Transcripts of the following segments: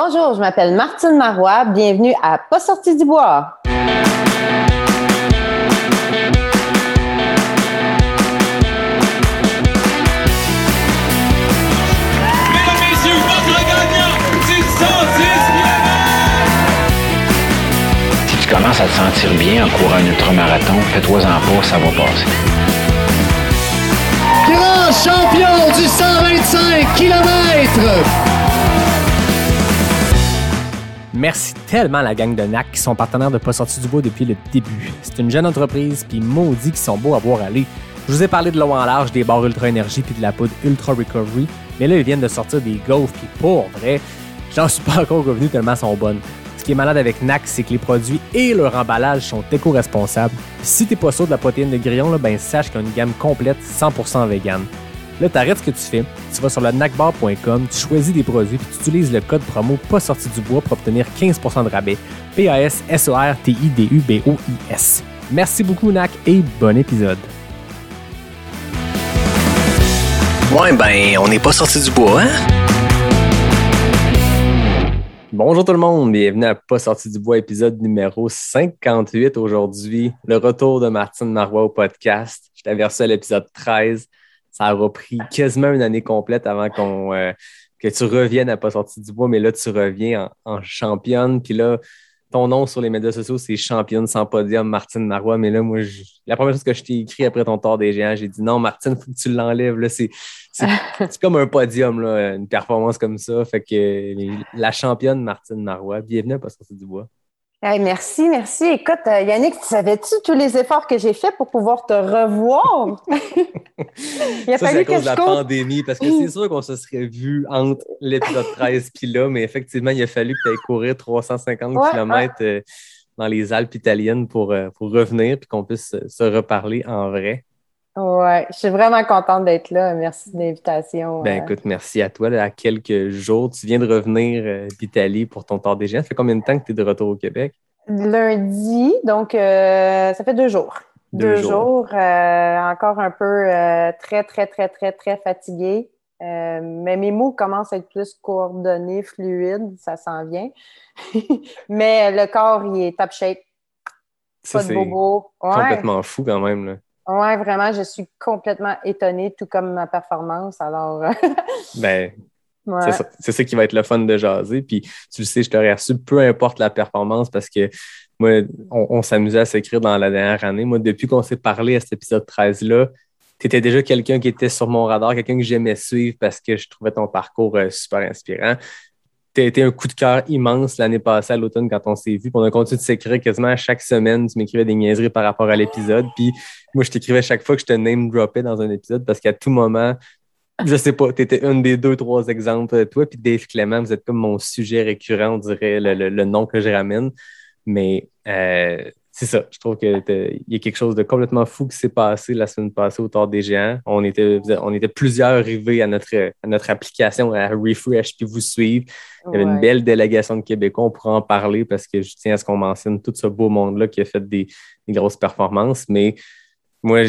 Bonjour, je m'appelle Martine Marois. Bienvenue à Pas sorti du bois. Mesdames, messieurs, votre gagnant du 110 Si tu commences à te sentir bien en courant un ultramarathon, fais-toi-en pas, ça va passer. grand champion du 125 km. Merci tellement à la gang de NAC qui sont partenaires de Pas sorti du bois depuis le début. C'est une jeune entreprise, puis maudit qui sont beaux à voir aller. Je vous ai parlé de l'eau en large, des barres Ultra Énergie puis de la poudre Ultra Recovery, mais là, ils viennent de sortir des gaufres, puis pour vrai, j'en suis pas encore revenu tellement sont bonnes. Ce qui est malade avec NAC, c'est que les produits et leur emballage sont éco-responsables. Si t'es pas sûr de la protéine de grillon, là, ben sache qu'il y a une gamme complète 100% vegan. Là, t'arrêtes ce que tu fais, tu vas sur le nacbar.com, tu choisis des produits puis tu utilises le code promo pas sorti du bois pour obtenir 15% de rabais. P-A-S-S-O-R-T-I-D-U-B-O-I-S. Merci beaucoup, NAC, et bon épisode. Ouais, ben, on n'est pas sorti du bois, hein? Bonjour tout le monde, bienvenue à Pas sorti du bois, épisode numéro 58 aujourd'hui. Le retour de Martine Marois au podcast. Je t'avais reçu à l'épisode 13. Ça aura pris quasiment une année complète avant qu'on euh, que tu reviennes à Pas sorti du bois, mais là, tu reviens en, en championne. Puis là, ton nom sur les médias sociaux, c'est championne sans podium, Martine Marois. Mais là, moi, je- la première chose que je t'ai écrit après ton tort des géants, j'ai dit non, Martine, il faut que tu l'enlèves. Là, c'est, comme un podium, là, une performance comme ça. Fait que les- la championne Martine Marois, bienvenue à Pas sorti du bois. Hey, merci, merci. Écoute, euh, Yannick, savais-tu tous les efforts que j'ai faits pour pouvoir te revoir? Il a Ça, c'est fallu à que cause de la compte. pandémie, parce que c'est sûr qu'on se serait vu entre l'épisode 13 et là, mais effectivement, il a fallu que tu ailles courir 350 Ouais, km euh, dans les Alpes italiennes pour, euh, pour revenir puis qu'on puisse se- se reparler en vrai. Ouais, je suis vraiment contente d'être là. Merci de l'invitation. Ben Euh, écoute, merci à toi. là, à quelques jours, tu viens de revenir euh, d'Italie pour ton tort des géants. Ça fait combien de temps que tu es de retour au Québec? lundi, donc euh, ça fait deux jours. Deux Deux, jours. jours, euh, encore un peu euh, très, très, très, très, très fatiguée. Euh, mais mes mots commencent à être plus coordonnés, fluides, ça s'en vient. mais le corps, il est top shape, Ça, pas de c'est bobo. Ouais. complètement fou quand même. Là. Ouais, vraiment, je suis complètement étonnée, tout comme ma performance. Alors, euh, Ben, ouais. C'est ça, qui va être le fun de jaser. Puis tu le sais, je t'aurais reçu peu importe la performance parce que moi, on, on s'amusait à s'écrire dans la dernière année. Moi, depuis qu'on s'est parlé à cet épisode 13-là, tu étais déjà quelqu'un qui était sur mon radar, quelqu'un que j'aimais suivre parce que je trouvais ton parcours euh, super inspirant. Tu as été un coup de cœur immense l'année passée à l'automne quand on s'est vu. Puis on a continué de s'écrire quasiment chaque semaine. Tu m'écrivais des niaiseries par rapport à l'épisode. Puis moi, je t'écrivais chaque fois que je te name droppais dans un épisode parce qu'à tout moment, je sais pas, tu étais un des deux, trois exemples. euh, Toi puis Dave Clément, vous êtes comme mon sujet récurrent, on dirait le, le- le nom que je ramène. Mais euh, c'est ça, je trouve qu'il y a quelque chose de complètement fou qui s'est passé la semaine passée au Tort des Géants. On était, on était plusieurs arrivés à notre, à notre application à Refresh puis vous suivre. Il y avait une belle délégation de Québécois. On pourra en parler parce que je tiens à ce qu'on mentionne tout ce beau monde-là qui a fait des, des grosses performances. Mais moi,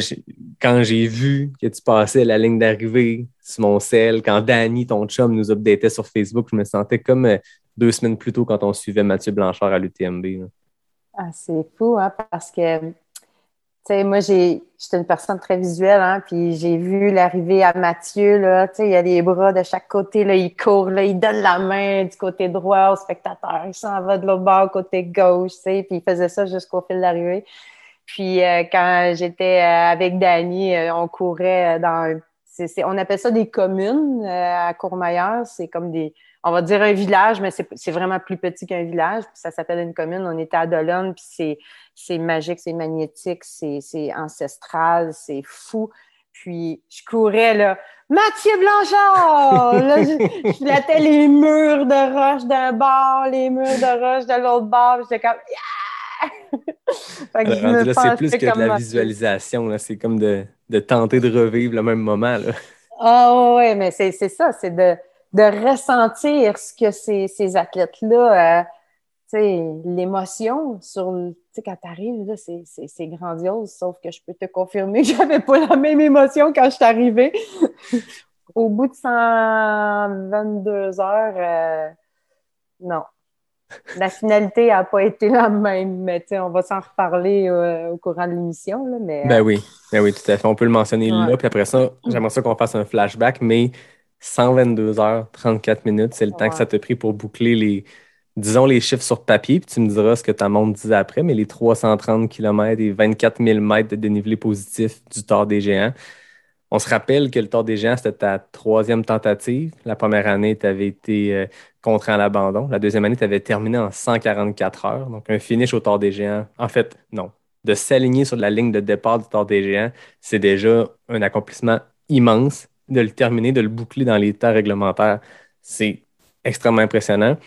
quand j'ai vu que tu passais la ligne d'arrivée sur mon cell, quand Danny, ton chum, nous updatait sur Facebook, je me sentais comme euh, deux semaines plus tôt quand on suivait Mathieu Blanchard à l'UTMB. Ah, c'est fou, hein, parce que, tu sais, moi, j'étais une personne très visuelle, hein, puis j'ai vu l'arrivée à Mathieu, là, tu sais, il a les bras de chaque côté, là, il court, là, il donne la main du côté droit au spectateur, il s'en va de l'autre bord, côté gauche, tu sais, puis il faisait ça jusqu'au fil d'arrivée. Puis euh, quand j'étais euh, avec Dany, euh, on courait dans, on appelle ça des communes à Courmayeur, c'est comme des, on va dire un village, mais c'est, vraiment plus petit qu'un village, puis ça s'appelle une commune, on était à Dolonne, puis c'est, magique, c'est magnétique, c'est, c'est ancestral, c'est fou. Puis je courais là, Mathieu Blanchard! Là, je, je flattais les murs de roche d'un bord, les murs de roche de l'autre bord. J'étais comme Yeah! C'est plus que de la visualisation. C'est comme de, de tenter de revivre le même moment. Là. Ah ouais, mais c'est c'est ça, c'est de, de ressentir ce que ces, ces athlètes-là, euh, tu l'émotion sur, tu quand c'est- c'est c'est grandiose, sauf que je peux te confirmer que j'avais pas la même émotion quand je suis arrivée. Au bout de 122 heures, euh, non. La finalité n'a pas été la même, mais on va s'en reparler euh, au courant de l'émission. Mais, ben oui, ben oui, tout à fait. On peut le mentionner là, puis après ça, j'aimerais ça qu'on fasse un flashback, mais 122 heures, 34 minutes, c'est le temps que ça t'a pris pour boucler les, disons les chiffres sur papier, puis tu me diras ce que ta montre disait après, mais les 330 km et 24 000 mètres de dénivelé positif du Tour des Géants. On se rappelle que le Tour des Géants, c'était ta troisième tentative. La première année, tu avais été euh, contraint à l'abandon. La deuxième année, tu avais terminé en 144 heures. Donc, un finish au Tour des Géants. En fait, non. De s'aligner sur la ligne de départ du Tour des Géants, c'est déjà un accomplissement immense. De le terminer, de le boucler dans les temps réglementaires, c'est extrêmement impressionnant.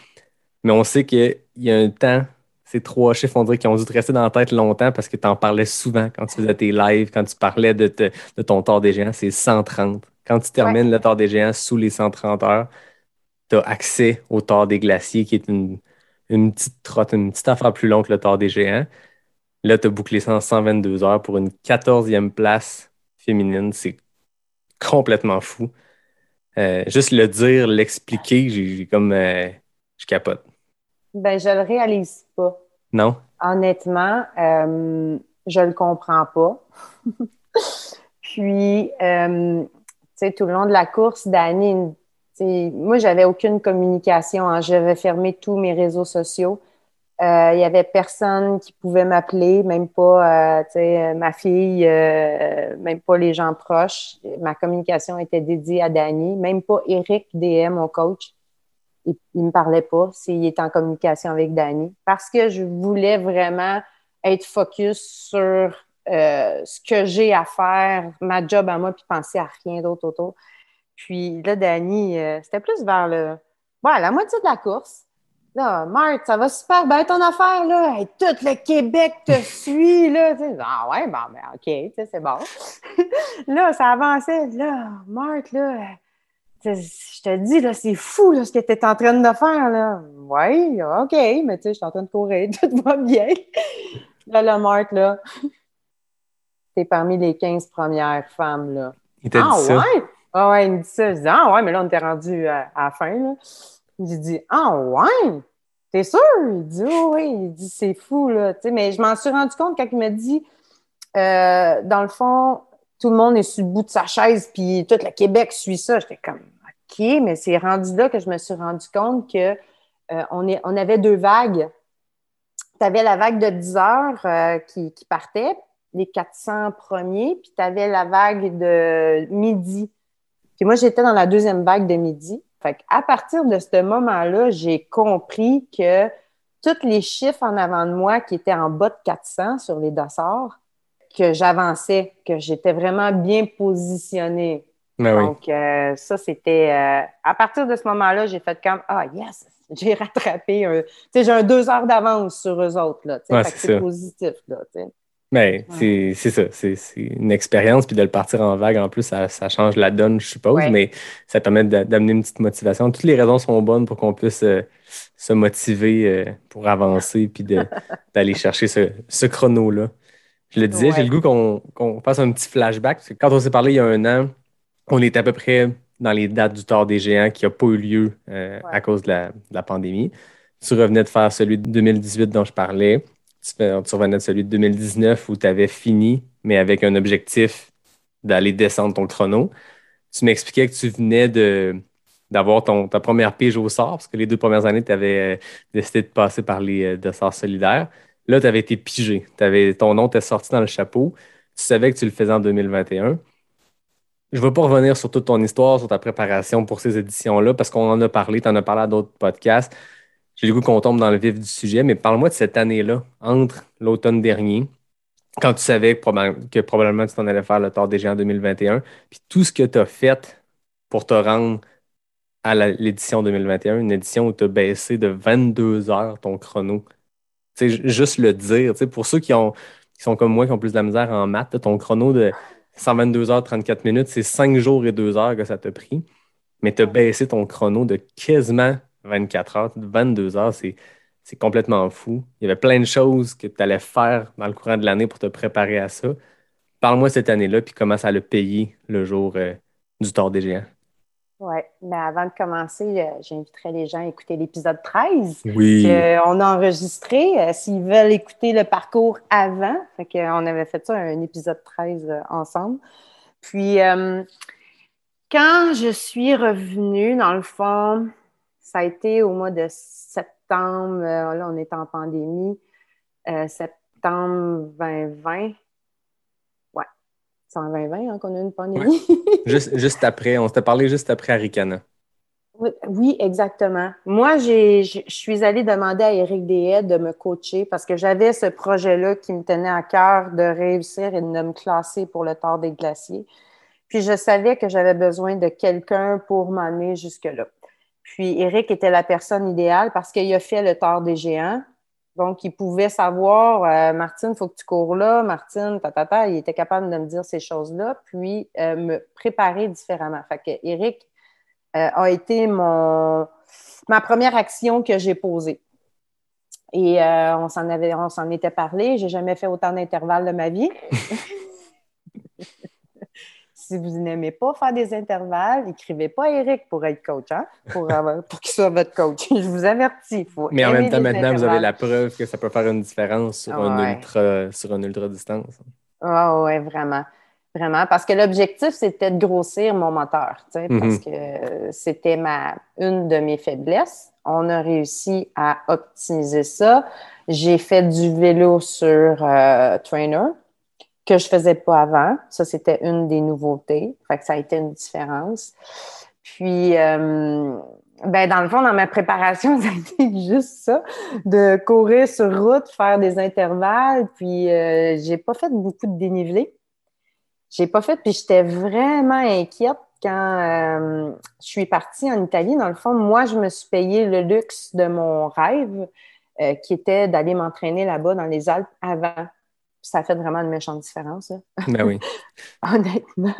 Mais on sait qu'il y a un temps ces trois chiffres, on dirait qu'ils ont dû te rester dans la tête longtemps parce que tu en parlais souvent quand tu faisais tes lives, quand tu parlais de, ton tort des géants, c'est 130. Quand tu termines le tort des géants sous les 130 heures, tu as accès au tort des glaciers, qui est une, petite trotte, une petite affaire plus longue que le tort des géants. Là, tu as bouclé ça en 122 heures pour une 14e place féminine. C'est complètement fou. Euh, juste le dire, l'expliquer, j'ai comme. Euh, je capote. Ben, je le réalise pas. Non? Honnêtement, euh, je le comprends pas. Puis, euh, tu sais, tout le long de la course, Dani, moi, j'avais aucune communication. Hein. J'avais fermé tous mes réseaux sociaux. Euh, il y avait personne qui pouvait m'appeler, même pas euh, sais, ma fille, euh, même pas les gens proches. Ma communication était dédiée à Dani, même pas Eric DM, mon coach il, ne me parlait pas s'il était en communication avec Danny parce que je voulais vraiment être focus sur euh, ce que j'ai à faire, ma job à moi, puis penser à rien d'autre autour. Puis là, Danny, euh, c'était plus vers le, la moitié de la course. Là, Marthe, ça va super bien ton affaire, là. tout le Québec te suit, là. ah ouais, bon, ben, OK, c'est bon. là, ça avançait. Là, Marthe, là, je te dis, là, c'est fou là, ce que tu es en train de faire. Là. Oui, OK, mais tu sais, je suis en train de courir, tout va bien. Là, la Marthe, là, t'es parmi les 15 premières femmes. Là. Il t'a ah, dit ça? Ouais? Ah ouais, il me dit ça. Je dis, ah ouais, mais là, on était rendu à, la fin. Là. Il dit, ah ouais, t'es sûr? Il dit, oh, oui, il dit, c'est fou. Là. mais je m'en suis rendu compte quand il m'a dit, euh, dans le fond, tout le monde est sur le bout de sa chaise, puis tout le Québec suit ça. J'étais comme, OK, mais c'est rendu là que je me suis rendu compte que euh, on, est, on avait deux vagues. Tu avais la vague de 10 heures euh, qui, partait, les 400 premiers, puis tu avais la vague de midi. Puis moi, j'étais dans la deuxième vague de midi. Fait à partir de ce moment-là, j'ai compris que tous les chiffres en avant de moi qui étaient en bas de 400 sur les dossards, que j'avançais, que j'étais vraiment bien positionnée. Ben Donc, euh, ça, c'était. Euh, à partir de ce moment-là, j'ai fait comme Ah, yes, j'ai rattrapé un. Tu sais, j'ai un deux heures d'avance sur eux autres. Là, c'est positif. Là, Mais c'est ça, c'est une expérience, puis de le partir en vague, en plus, ça, change la donne, je suppose, mais ça permet d'amener une petite motivation. Toutes les raisons sont bonnes pour qu'on puisse euh, se motiver pour avancer, puis d'aller chercher ce, ce chrono-là. Je le disais, j'ai le goût qu'on fasse un petit flashback. quand on s'est parlé il y a un an, on était à peu près dans les dates du tort des géants qui n'a pas eu lieu euh, à cause de la, pandémie. Tu revenais de faire celui de 2018 dont je parlais. Tu, revenais de celui de 2019 où tu avais fini, mais avec un objectif d'aller descendre ton chrono. Tu m'expliquais que tu venais d'avoir ta première pige au sort, parce que les deux premières années, tu avais euh, décidé de passer par les euh, de solidaires. Là, tu avais été pigé. Ton nom était sorti dans le chapeau. Tu savais que tu le faisais en 2021. Je ne veux pas revenir sur toute ton histoire, sur ta préparation pour ces éditions-là, parce qu'on en a parlé, tu en as parlé à d'autres podcasts. J'ai le goût qu'on tombe dans le vif du sujet, mais parle-moi de cette année-là, entre l'automne dernier, quand tu savais que, probablement tu t'en allais faire le tort des géants en 2021, puis tout ce que tu as fait pour te rendre à l'édition 2021, une édition où tu as baissé de 22 heures ton chrono juste le dire. Pour ceux qui, ont, qui sont comme moi, qui ont plus de la misère en maths, ton chrono de 122 heures 34 minutes, c'est 5 jours et 2 heures que ça t'a pris. Mais tu as baissé ton chrono de quasiment 24 heures, 22 heures, c'est, complètement fou. Il y avait plein de choses que tu allais faire dans le courant de l'année pour te préparer à ça. Parle-moi cette année-là, puis comment ça a payé le jour euh, du tort des géants. Oui, mais avant de commencer, euh, j'inviterai les gens à écouter l'épisode 13 Oui. qu'on a enregistré. euh, S'ils veulent écouter le parcours avant, fait qu'on avait fait ça, un épisode 13 euh, ensemble. Puis, quand je suis revenue, dans le fond, ça a été au mois de septembre, euh, là, on est en pandémie, euh, septembre 2020. Ouais, c'est en 2020 hein, qu'on a une pandémie. Juste, juste après, on s'était parlé juste après Aricana. Oui, oui, exactement. Moi, j'ai, je suis allée demander à Éric Deshaies de me coacher parce que j'avais ce projet-là qui me tenait à cœur de réussir et de me classer pour le Tour des glaciers. Puis je savais que j'avais besoin de quelqu'un pour m'amener jusque-là. Puis Éric était la personne idéale parce qu'il a fait le Tour des géants. Donc, il pouvait savoir, euh, Martine, il faut que tu cours là, Martine, ta, ta, ta. Il était capable de me dire ces choses-là, puis euh, me préparer différemment. Fait que Éric euh, a été ma première action que j'ai posée. Et on s'en avait, on s'en était parlé. J'ai jamais fait autant d'intervalles de ma vie. si vous n'aimez pas faire des intervalles, écrivez pas à Eric pour être coach, hein? pour, avoir- pour qu'il soit votre coach. Je vous avertis. Faut Mais en même temps, maintenant, vous avez la preuve que ça peut faire une différence sur, un, Ouais. ultra, sur un ultra distance. Ah ouais, vraiment. Vraiment. Parce que l'objectif, c'était de grossir mon moteur, sais, Mhm. parce que euh, c'était ma une de mes faiblesses. On a réussi à optimiser ça. J'ai fait du vélo sur euh, Trainer que je faisais pas avant. Ça, c'était une des nouveautés. Fait que ça a été une différence. Puis, euh, ben, dans le fond, dans ma préparation, ça a été juste ça, de courir sur route, faire des intervalles. Puis, euh, j'ai pas fait beaucoup de dénivelé. J'ai pas fait, puis j'étais vraiment inquiète quand euh, je suis partie en Italie. Dans le fond, moi, je me suis payé le luxe de mon rêve, euh, qui était d'aller m'entraîner là-bas dans les Alpes avant. Ça a fait vraiment une méchante différence. là Ben oui. honnêtement.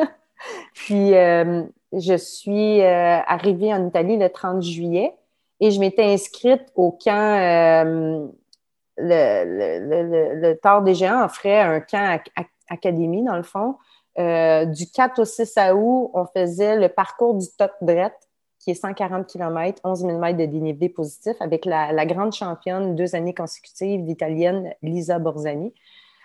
Puis, euh, je suis euh, arrivée en Italie le 30 juillet et je m'étais inscrite au camp, euh, le, le, des Géants offrait un camp ac- ac- académie, dans le fond. Du 4 au 6 août, on faisait le parcours du Tot Brett, qui est 140 km, 11 000 mètres de dénivelé positif, avec la, la grande championne deux années consécutives, l'Italienne Lisa Borzani.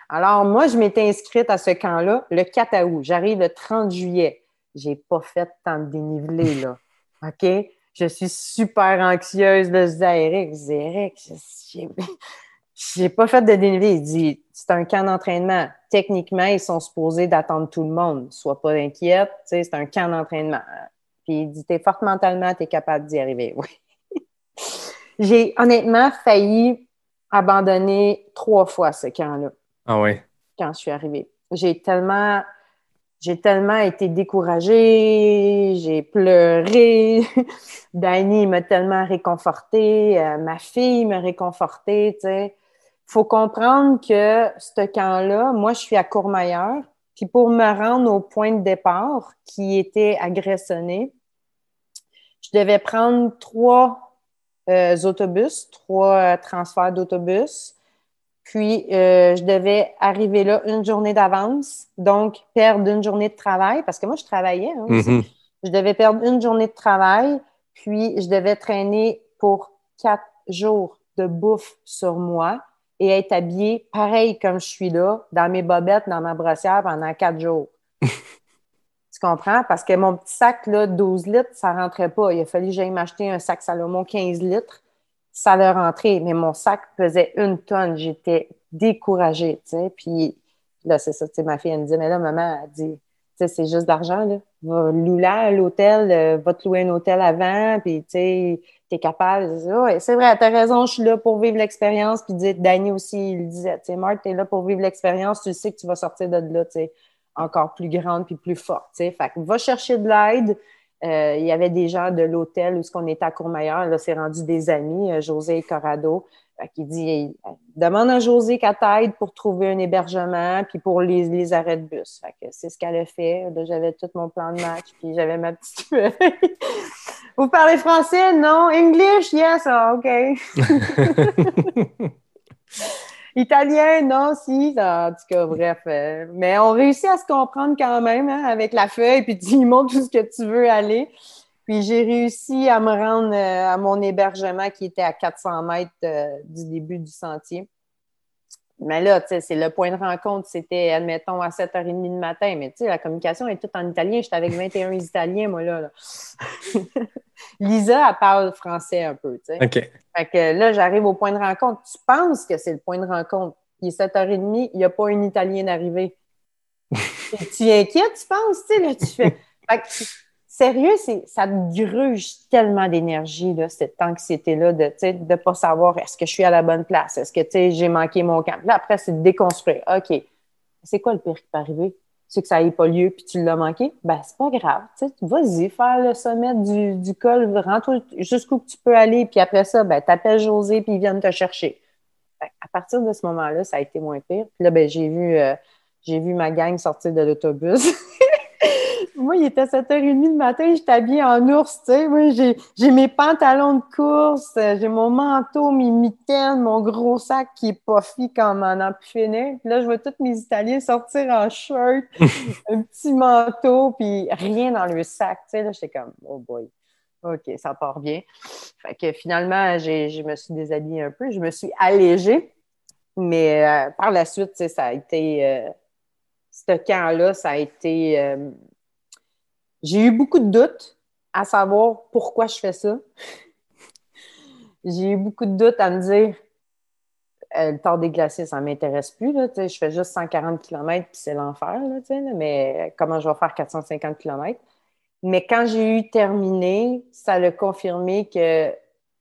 Alors, moi, je m'étais inscrite à ce camp-là le 4 août. J'arrive le 30 juillet. J'ai pas fait tant de dénivelé, là. OK? Je suis super anxieuse. Là, je dis à Eric, je dis, Eric, j'ai- pas fait de dénivelé. Il dit, c'est un camp d'entraînement. Techniquement, ils sont supposés d'attendre tout le monde. Sois pas inquiète. Tu sais, c'est un camp d'entraînement. Puis il dit, t'es forte mentalement, t'es capable d'y arriver. Oui. J'ai honnêtement failli abandonner trois fois ce camp-là Ah quand je suis arrivée. J'ai tellement, j'ai tellement été découragée, j'ai pleuré. Danny m'a tellement réconfortée, euh, ma fille m'a réconfortée, tu sais. Faut comprendre que ce camp-là, moi, je suis à Courmayeur, puis pour me rendre au point de départ, qui était à Gressoney, je devais prendre trois euh, autobus, trois euh, transferts d'autobus. Puis, euh, je devais arriver là une journée d'avance, donc perdre une journée de travail, parce que moi, je travaillais. hein. Mhm. Je devais perdre une journée de travail, puis je devais traîner pour quatre jours de bouffe sur moi et être habillée pareil comme je suis là, dans mes bobettes, dans ma brossière pendant quatre jours. tu comprends? Parce que mon petit sac, là, 12 litres, ça rentrait pas. Il a fallu que j'aille m'acheter un sac Salomon 15 litres. Ça l'a rentré, mais mon sac pesait une tonne. J'étais découragée, tu sais. Puis là, c'est ça, tu sais, ma fille, elle me dit, mais là, maman, elle dit, tu c'est juste d'argent, là. Va louer à l'hôtel, euh, va te louer un hôtel avant, puis tu sais, t'es capable. C'est vrai, t'as raison, je suis là pour vivre l'expérience. Puis Danny aussi, il disait, tu sais, Marc, t'es là pour vivre l'expérience, tu sais que tu vas sortir de là, tu sais, encore plus grande puis plus forte, tu sais. Fait que va chercher de l'aide. Euh, il y avait des gens de l'hôtel où ce qu'on était à Courmayeur, là, c'est rendu des amis, euh, José et Corrado. Qu'il dit, demande à José qu'elle t'aide pour trouver un hébergement puis pour les, les arrêts de bus. Fait que c'est ce qu'elle a fait. Là, j'avais tout mon plan de match puis j'avais ma petite feuille. Vous parlez français? Non. English? Yes. Ah, OK. Italien? Non, si. En tout cas, bref. euh, mais on réussit à se comprendre quand même hein, avec la feuille puis tu lui montres tout ce que tu veux aller. Puis j'ai réussi à me rendre euh, à mon hébergement qui était à 400 mètres euh, du début du sentier. Mais là, tu sais, c'est le point de rencontre, c'était, admettons, à 7h30 du matin. Mais tu sais, la communication est toute en italien. J'étais avec 21 Italiens, moi, là. là. Lisa, elle parle français un peu, tu sais. OK. Fait que là, j'arrive au point de rencontre. Tu penses que c'est le point de rencontre? Il est 7h30, il n'y a pas un Italien d'arriver. tu inquiètes, tu penses, tu sais, là, tu fais. Fait que, sérieux, ça te gruge tellement d'énergie, cette anxiété-là de, de pas savoir est-ce que je suis à la bonne place, est-ce que, j'ai manqué mon camp? Là, après, c'est de déconstruire. OK. C'est quoi le pire qui peut arriver? C'est que ça n'ait pas lieu puis tu l'as manqué? Ben, c'est pas grave. Vas-y, faire le sommet du, col, rentre jusqu'où tu peux aller, puis après ça, ben, t'appelles José puis ils viennent te chercher. Fait à partir de ce moment-là, ça a été moins pire. Puis là, ben, j'ai vu, euh, j'ai vu ma gang sortir de l'autobus. Moi, il était 7h30 du matin, j'étais habillée en ours, tu sais. Moi, j'ai, mes pantalons de course, euh, j'ai mon manteau, mes mitaines, mon gros sac qui est puffy comme en finir. Puis là, je vois tous mes Italiens sortir en shirt, un petit manteau, puis rien dans le sac, tu sais. Là, j'étais comme, oh boy. OK, ça part bien. Fait que finalement, j'ai, je me suis déshabillée un peu, je me suis allégée. Mais euh, par la suite, ça a été... Euh, ce camp-là, ça a été... euh, j'ai eu beaucoup de doutes à savoir pourquoi je fais ça. J'ai eu beaucoup de doutes à me dire euh, le tort des glaciers, ça ne m'intéresse plus. Là, je fais juste 140 km puis c'est l'enfer, mais comment je vais faire 450 km? Mais quand j'ai eu terminé, ça l'a confirmé que,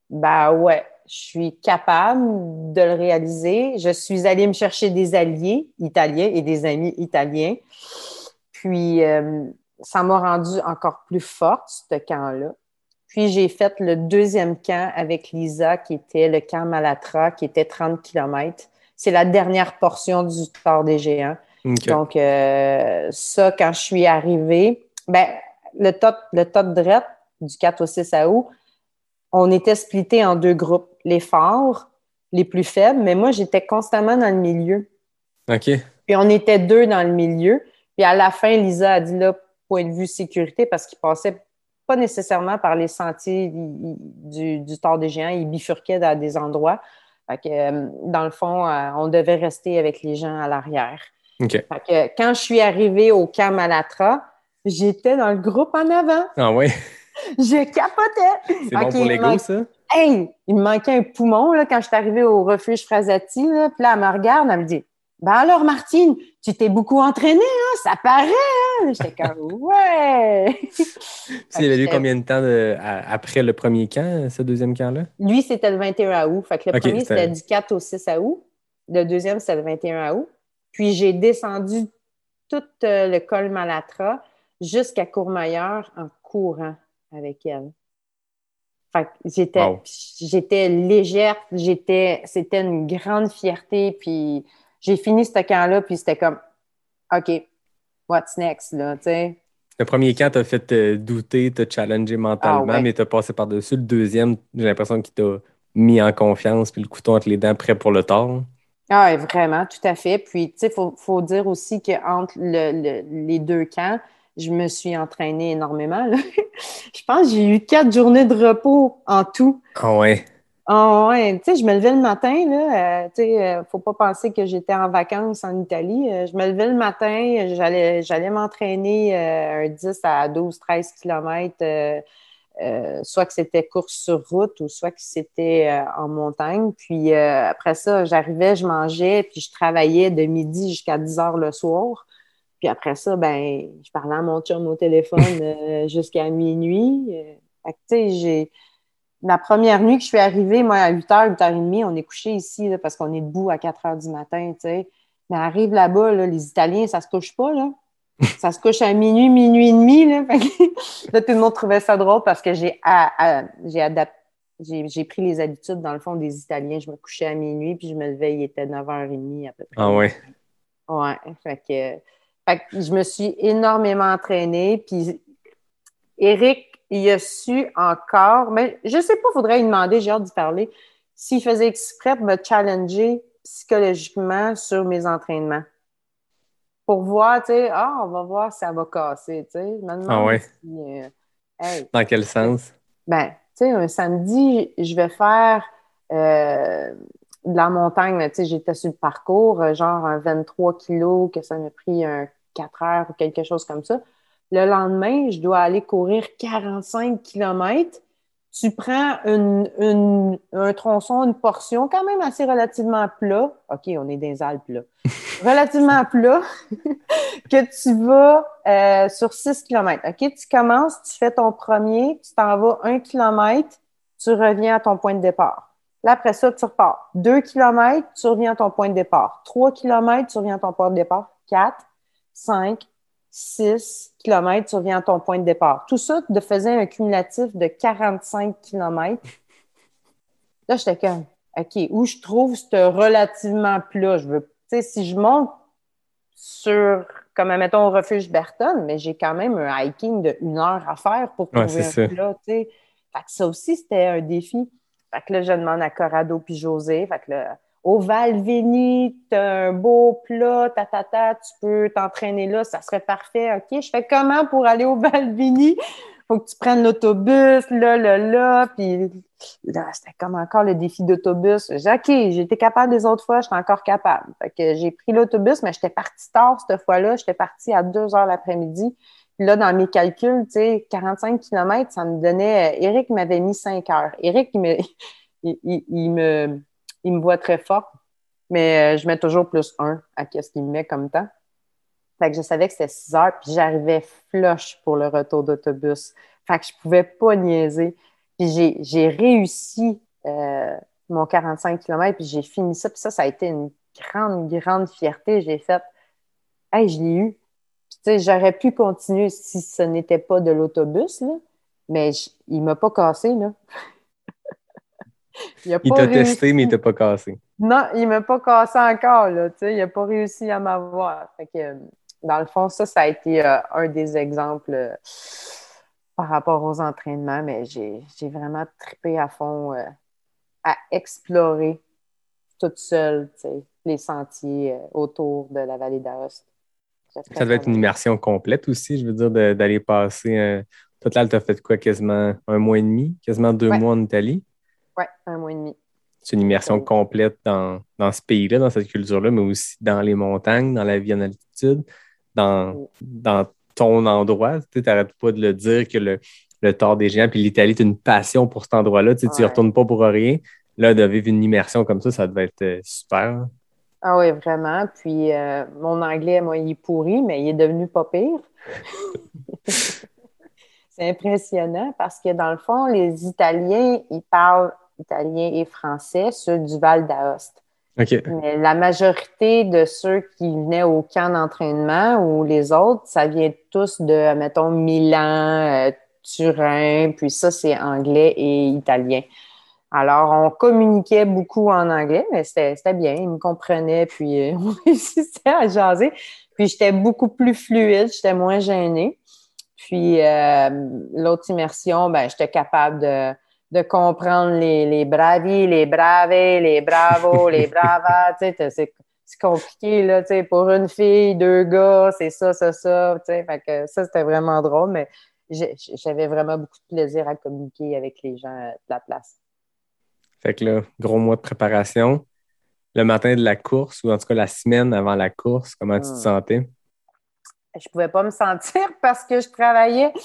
bah ouais, je suis capable de le réaliser. Je suis allée me chercher des alliés italiens et des amis italiens. Puis, euh, ça m'a rendue encore plus forte, ce camp-là. Puis, j'ai fait le deuxième camp avec Lisa, qui était le camp Malatra, qui était 30 km. C'est la dernière portion du Tour des Géants. Donc, euh, ça, quand je suis arrivée, ben, le top, le top drette du 4 au 6 août, on était splittés en deux groupes. Les forts, les plus faibles, mais moi, j'étais constamment dans le milieu. OK. Puis on était deux dans le milieu. Puis à la fin, Lisa a dit là, point de vue sécurité, parce qu'il passait pas nécessairement par les sentiers du, du Tour des Géants, il bifurquait dans des endroits. Fait que, euh, dans le fond, euh, on devait rester avec les gens à l'arrière. OK. Fait que quand je suis arrivée au camp Malatra, j'étais dans le groupe en avant. Ah ouais, Je capotais. c'est bon pour l'ego, ça? Hey, il me manquait un poumon là, quand je suis arrivée au refuge Frasati. Là. Puis là, elle me regarde, elle me dit Ben alors, Martine, tu t'es beaucoup entraînée, hein? ça paraît. Hein? J'étais comme Ouais. Tu sais, il y avait eu combien de temps de- après le premier camp, ce deuxième camp-là? Lui, c'était le 21 août. Fait que le premier, c'était- c'était du 4 au 6 août. Le deuxième, c'était le 21 août. Puis j'ai descendu tout euh, le col Malatra jusqu'à Courmayeur en courant avec elle. J'étais, Wow. j'étais légère, j'étais, c'était une grande fierté. Puis j'ai fini ce camp-là, puis c'était comme, OK, what's next, là, tu sais? Le premier camp t'a fait te douter, te challenger mentalement, Ah ouais. mais t'as passé par-dessus. Le deuxième, j'ai l'impression qu'il t'a mis en confiance, puis le couteau entre les dents, prêt pour le tort. Ah, oui, vraiment, tout à fait. Puis, tu sais, il faut, faut dire aussi qu'entre le, le- les deux camps, je me suis entraînée énormément. là. je pense que j'ai eu quatre journées de repos en tout. Ah ouais? Ah ouais, tu sais, je me levais le matin, là, euh, tu sais, euh, faut pas penser que j'étais en vacances en Italie. Euh, je me levais le matin, j'allais, j'allais m'entraîner euh, un 10 à 12, 13 kilomètres, euh, soit que c'était course sur route ou soit que c'était en montagne. Puis après ça, j'arrivais, je mangeais, puis je travaillais de midi jusqu'à 10 heures le soir. Puis après ça, ben, je parlais à mon chum au téléphone euh, jusqu'à minuit. Euh, fait que, tu sais, j'ai la première nuit que je suis arrivée, moi, à 8h, 8h30, on est couché ici là, parce qu'on est debout à 4h du matin, tu sais. Mais arrive là-bas, là, les Italiens, ça se couche pas, là. Ça se couche à minuit, minuit et demi, là. Fait que là, tout le monde trouvait ça drôle parce que j'ai j'ai adapté. J'ai j'ai pris les habitudes, dans le fond, des Italiens. Je me couchais à minuit, puis je me levais, il était 9h30 à peu près. Ah ouais. Ouais, fait que, fait que je me suis énormément entraînée. Puis Eric, il a su encore, mais je sais pas, faudrait lui demander, j'ai hâte d'y parler, s'il faisait exprès de me challenger psychologiquement sur mes entraînements. Pour voir, tu sais, ah, on va voir si ça va casser, tu sais. Je me demande Ah ouais. si, euh, Hey, Dans quel sens? ben, tu sais, un samedi, je vais faire euh, de la montagne, tu sais, j'étais sur le parcours, genre un 23 kilos, que ça m'a pris un 4 heures ou quelque chose comme ça. Le lendemain, je dois aller courir 45 kilomètres. Tu prends une, une- un tronçon, une portion quand même assez relativement plat. OK, on est dans les Alpes, là. relativement plat, que tu vas euh, sur 6 km. OK, tu commences, tu fais ton premier, tu t'en vas 1 km, tu reviens à ton point de départ. Là, après ça, tu repars. 2 km, tu reviens à ton point de départ. 3 km, tu reviens à ton point de départ. 4, 5, 6 km, tu reviens à ton point de départ. Tout ça te faisait un cumulatif de 45 km. Là, j'étais comme, OK, où je trouve ce relativement plat? Je veux, tu sais, si je monte sur, comme mettons, au refuge Berton, mais j'ai quand même un hiking de une heure à faire pour Ouais, trouver c'est un plat, tu sais. Fait que ça aussi, c'était un défi. Fait que là, je demande à Corrado puis José. Fait que là, au Valveni, t'as un beau plat, ta, tu peux t'entraîner là, ça serait parfait. OK, je fais comment pour aller au Valveni? Faut que tu prennes l'autobus, là, là, là. Puis là, c'était comme encore le défi d'autobus. J'ai OK, j'étais capable les autres fois, j'étais encore capable. Fait que j'ai pris l'autobus, mais j'étais partie tard cette fois-là. J'étais partie à 2 heures l'après-midi. Puis là, dans mes calculs, tu sais, 45 km, ça me donnait. euh, Eric m'avait mis 5 heures. Eric, il me, il me, il me voit très fort, mais euh, je mets toujours plus 1 à ce qu'il me met comme temps. Fait que je savais que c'était 6 heures, puis j'arrivais flush pour le retour d'autobus. Fait que je pouvais pas niaiser. Puis j'ai, réussi euh, mon 45 km, puis j'ai fini ça. Puis ça, ça a été une grande, grande fierté. J'ai fait, hey, je l'ai eu. J'aurais pu continuer si ce n'était pas de l'autobus, mais je- il m'a pas cassé, là. Il a Il pas t'a réussi. testé, mais il t'a pas cassé. Non, il m'a pas cassé encore, là, tu sais, il a pas réussi à m'avoir. Fait que, dans le fond, ça, ça a été euh, un des exemples euh, par rapport aux entraînements, mais j'ai j'ai vraiment trippé à fond euh, à explorer toute seule, tu sais, les sentiers autour de la vallée d'Aoste. Ça devait être une immersion complète aussi, je veux dire, de- d'aller passer. Total, tu as fait quoi, quasiment un mois et demi, quasiment deux Ouais. mois en Italie? Ouais, un mois et demi. C'est une immersion complète dans, dans ce pays-là, dans cette culture-là, mais aussi dans les montagnes, dans la vie en altitude, dans, Oui. dans ton endroit. Tu n'arrêtes pas de le dire que le, le Tort des Géants, puis l'Italie, tu as une passion pour cet endroit-là. Tu ne Ouais. retournes pas pour rien. Là, de vivre une immersion comme ça, ça devait être euh, super. Ah oui, vraiment. Puis euh, mon anglais, moi, il est pourri, mais il est devenu pas pire. C'est impressionnant parce que dans le fond, les Italiens, ils parlent italien et français, ceux du Val d'Aoste. Mais la majorité de ceux qui venaient au camp d'entraînement ou les autres, ça vient tous de, mettons, Milan, euh, Turin, puis ça, c'est anglais et italien. Alors, on communiquait beaucoup en anglais, mais c'était c'était bien, ils me comprenaient, puis euh, on réussissait à jaser. Puis j'étais beaucoup plus fluide, j'étais moins gênée. Puis euh, l'autre immersion, ben, j'étais capable de, de comprendre les, les bravi, les braves, les bravos, les bravas. C'est compliqué, là, pour une fille, deux gars, c'est ça, ça, ça. Fait que ça, c'était vraiment drôle, mais j'avais vraiment beaucoup de plaisir à communiquer avec les gens de la place. Fait que là, gros mois de préparation. Le matin de la course, ou en tout cas la semaine avant la course, comment tu te Hmm. sentais? Je pouvais pas me sentir parce que je travaillais.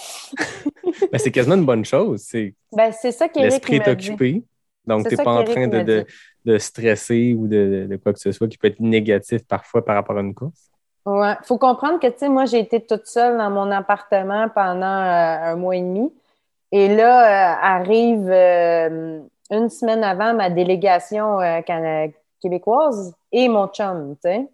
Ben, c'est quasiment une bonne chose. C'est Ben, c'est ça l'esprit est dit. occupé. Donc, tu n'es pas en train de, de, stresser ou de, de quoi que ce soit qui peut être négatif parfois par rapport à une course. Ouais, faut comprendre que, tu sais, moi, j'ai été toute seule dans mon appartement pendant euh, un mois et demi. Et là, euh, arrive euh, une semaine avant ma délégation québécoise et mon chum, tu sais.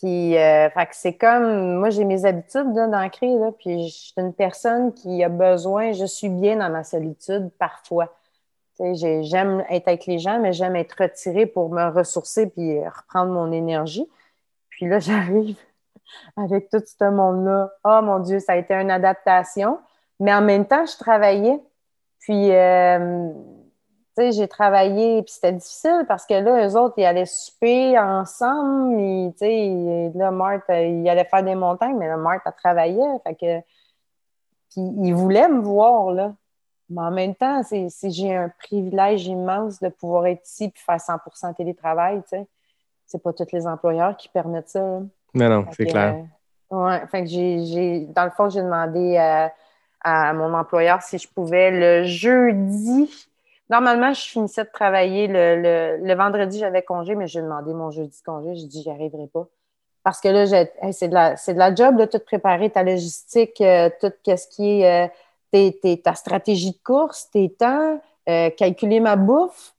Puis, euh, c'est comme, moi, j'ai mes habitudes d'ancrer, là, puis je suis une personne qui a besoin, je suis bien dans ma solitude parfois. J'aime être avec les gens, mais j'aime être retirée pour me ressourcer puis reprendre mon énergie. Puis là, j'arrive avec tout ce monde-là. Oh mon Dieu, ça a été une adaptation. Mais en même temps, je travaillais. Puis, euh, sais, j'ai travaillé, puis c'était difficile parce que là, eux autres, ils allaient souper ensemble. ils- Tu sais, là, Marthe, euh, il allait faire des montagnes, mais là, Marthe, elle travaillait. Fait que Puis ils voulaient me voir, là. Mais en même temps, c'est, j'ai un privilège immense de pouvoir être ici et faire 100% télétravail, tu sais. C'est pas tous les employeurs qui permettent ça. Non, non, c'est clair. Euh, ouais, fait que j'ai, dans le fond, j'ai demandé à mon employeur si je pouvais le jeudi. Normalement, je finissais de travailler le, le, vendredi, j'avais congé, mais j'ai demandé mon jeudi congé. J'ai dit, j'y arriverai pas. Parce que là, c'est de, la, de la job de tout préparer, ta logistique, euh, tout ce qui est euh, ta stratégie de course, tes temps, euh, calculer ma bouffe.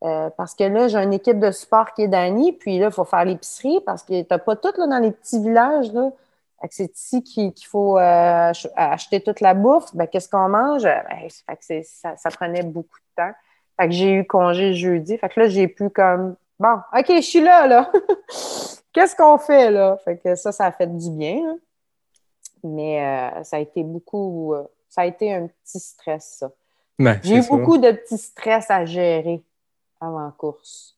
parce que là, j'ai une équipe de support qui est Dani, puis là, il faut faire l'épicerie parce que tu n'as pas tout là, dans les petits villages. Là. C'est ici qu'il faut acheter toute la bouffe. Ben, qu'est-ce qu'on mange? Ben, ça, ça, prenait beaucoup temps. Fait que j'ai eu congé jeudi. Fait que là, j'ai pu comme Bon, OK, je suis là, là. Qu'est-ce qu'on fait là? Fait que ça, ça a fait du bien. Mais euh, ça a été beaucoup. Euh, ça a été un petit stress, ça. J'ai eu beaucoup de petits stress à gérer avant course.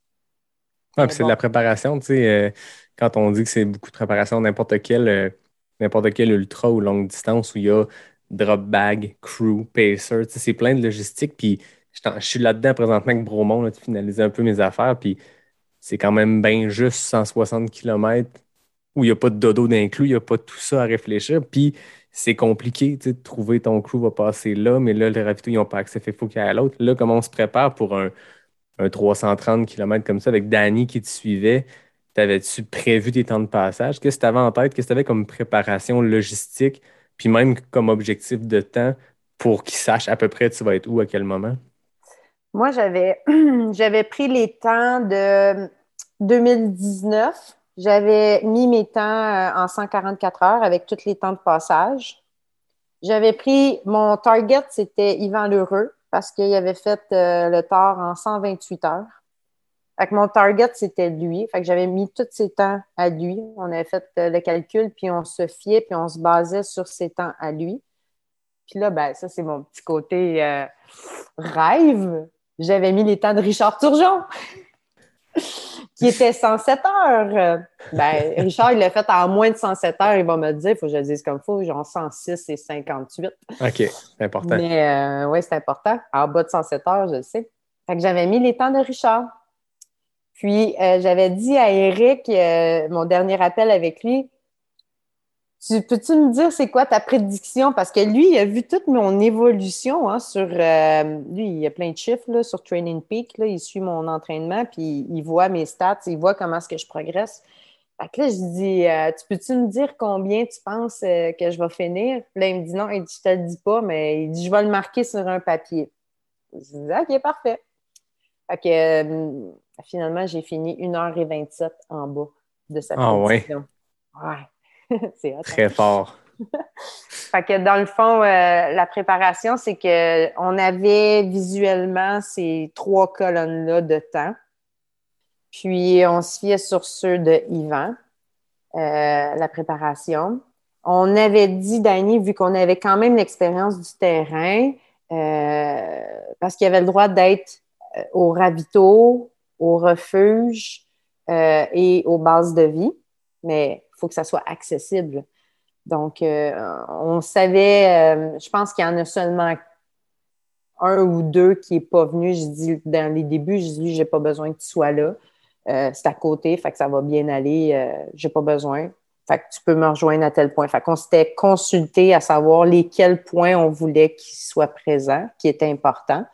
Ah, c'est de la préparation, tu sais. Euh, quand on dit que c'est beaucoup de préparation, n'importe quel, n'importe quel ultra ou longue distance où il y a drop bag, crew, pacer, c'est plein de logistique. Puis je suis là-dedans présentement avec Bromont, là, de finaliser un peu mes affaires. Puis c'est quand même bien juste 160 km où il n'y a pas de dodo d'inclus, il n'y a pas tout ça à réfléchir. Puis c'est compliqué de trouver ton crew va passer là, mais là, les ravitaux, ils n'ont pas accès, il faut qu'il y ait à l'autre. Là, comment on se prépare pour un, 330 km comme ça avec Danny qui te suivait? T'avais-tu prévu tes temps de passage? Qu'est-ce que tu avais en tête? Qu'est-ce que tu avais comme préparation logistique? Puis même comme objectif de temps pour qu'ils sachent à peu près tu vas être où à quel moment? Moi, j'avais, j'avais pris les temps de 2019, j'avais mis mes temps euh, en 144 heures avec tous les temps de passage. J'avais pris mon target, c'était Yvan Lheureux parce qu'il avait fait euh, le tort en 128 heures. Fait mon target, c'était lui. Fait que j'avais mis tous ses temps à lui. On avait fait euh, le calcul, puis on se fiait, puis on se basait sur ses temps à lui. Puis là, ben, ça, c'est mon petit côté rêve. J'avais mis les temps de Richard Turgeon qui était 107 heures. Ben, Richard, il l'a fait en moins de 107 heures. Il va me dire, il faut que je le dise comme il faut, genre 106 et 58. OK, c'est important. Mais euh, oui, c'est important. En bas de 107 heures, je le sais. Fait que j'avais mis les temps de Richard. Puis, euh, j'avais dit à Eric, euh, mon dernier appel avec lui, tu peux-tu me dire c'est quoi ta prédiction? Parce que lui, il a vu toute mon évolution hein, sur. Euh, lui, il a plein de chiffres là, sur Training Peak. Là, il suit mon entraînement, puis il voit mes stats, il voit comment est-ce que je progresse. Fait que là, je dis euh, Tu peux-tu me dire combien tu penses euh, que je vais finir? Là, il me dit non, il dit Je te le dis pas, mais il dit Je vais le marquer sur un papier. Je dis OK, parfait. Fait que finalement, j'ai fini 1h27 en bas de sa ah, prédiction. ouais. c'est Très fort. fait que dans le fond, euh, la préparation, c'est qu'on avait visuellement ces trois colonnes-là de temps. Puis on se fiait sur ceux de Yvan, euh, la préparation. On avait dit, Danny, vu qu'on avait quand même l'expérience du terrain, euh, parce qu'il y avait le droit d'être au ravito, au refuge et aux bases de vie. Mais faut que ça soit accessible. Donc, euh, on savait, euh, je pense qu'il y en a seulement un ou deux qui n'est pas venu. Je dis dans les débuts, je dis, j'ai pas besoin que tu sois là. Euh, c'est à côté, fait que ça va bien aller. j'ai pas besoin. Fait que tu peux me rejoindre à tel point. Fait qu'on s'était consulté à savoir lesquels points on voulait qu'ils soient présents, qui étaient importants.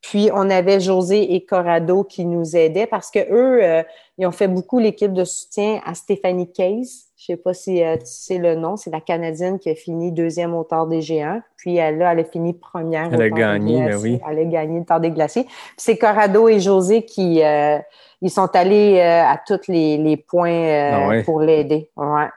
Puis, on avait José et Corrado qui nous aidaient parce que eux, euh, ils ont fait beaucoup l'équipe de soutien à Stéphanie Case. Je ne sais pas si euh, tu sais le nom. C'est la Canadienne qui a fini deuxième au Tard des Géants. Puis, elle, là, elle a fini première elle a gagné, ben oui. Elle a gagné le Tard des Glaciers. Puis, c'est Corrado et José qui euh, ils sont allés à tous les, points ah pour l'aider. Ouais.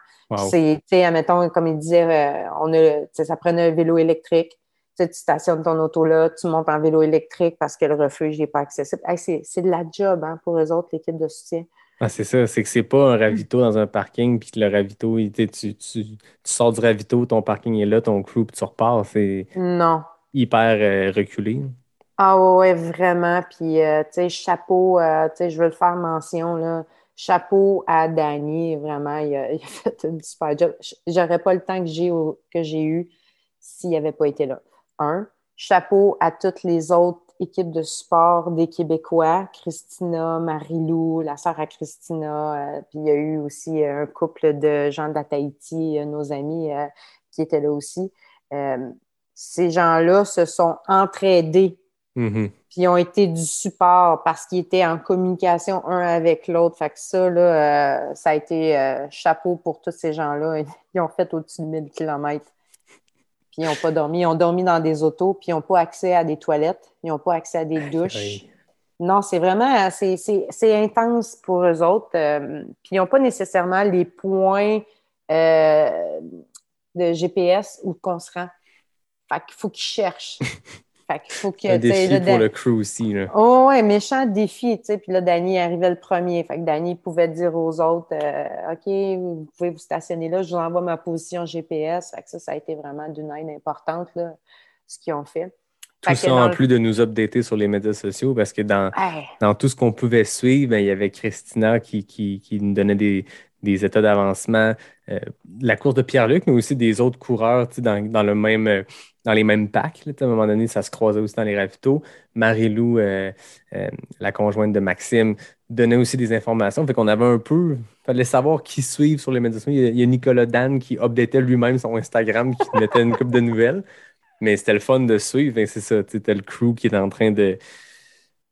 C'est, tu sais, admettons, comme il disait, on a, ça prenait un vélo électrique tu stationnes ton auto là, tu montes en vélo électrique parce que le refuge n'est pas accessible. c'est de la job hein, pour eux autres, l'équipe de soutien. Ah, c'est ça, c'est que c'est pas un ravito dans un parking, puis le ravito, tu, tu, tu, sors du ravito, ton parking est là, ton crew, puis tu repars. C'est non. hyper euh, reculé. Ah ouais, vraiment. Puis, euh, tu sais, chapeau, euh, tu sais, je veux le faire mention, là. Chapeau à Danny, vraiment, il a, fait une super job. J'aurais pas le temps que j'ai que j'ai eu s'il n'avait pas été là. Un, chapeau à toutes les autres équipes de support des Québécois, Christina, Marie-Lou, la sœur à Christina, euh, puis il y a eu aussi un couple de gens de Tahiti, euh, nos amis, euh, qui étaient là aussi. ces gens-là se sont entraidés, Mhm. puis ont été du support parce qu'ils étaient en communication un avec l'autre. Fait que ça, là, ça a été chapeau pour tous ces gens-là. Ils ont fait au-dessus de 1000 kilomètres puis ils n'ont pas dormi. Ils ont dormi dans des autos, puis ils n'ont pas accès à des toilettes, ils n'ont pas accès à des douches. Oui. Non, c'est vraiment, c'est intense pour eux autres. euh, puis ils n'ont pas nécessairement les points euh, de GPS où qu'on se rend. Fait qu'il faut qu'ils cherchent. fait qu'il faut que, Un défi là, pour le crew aussi. Là. Oh, ouais, méchant défi, tu sais. Puis là, Danny arrivait le premier. Fait que Danny pouvait dire aux autres, euh, OK, vous pouvez vous stationner là, je vous envoie ma position GPS. Fait que ça, ça a été vraiment d'une aide importante, là, ce qu'ils ont fait. Tout Fait ça en le- plus de nous updater sur les médias sociaux parce que dans, Hey, dans tout ce qu'on pouvait suivre, ben, il y avait Christina qui, qui, qui nous donnait des, des états d'avancement, euh, la course de Pierre-Luc, mais aussi des autres coureurs dans, dans, le même, euh, dans les mêmes packs. là. À un moment donné, ça se croisait aussi dans les ravitaux. Marie-Lou, euh, la conjointe de Maxime, donnait aussi des informations. Fait qu'on avait un peu. fallait savoir qui suivre sur les médias sociaux. Il y a, Nicolas Dan qui updatait lui-même son Instagram, qui mettait une coupe de nouvelles. Mais c'était le fun de suivre. C'est ça. T'as le crew qui est en train de,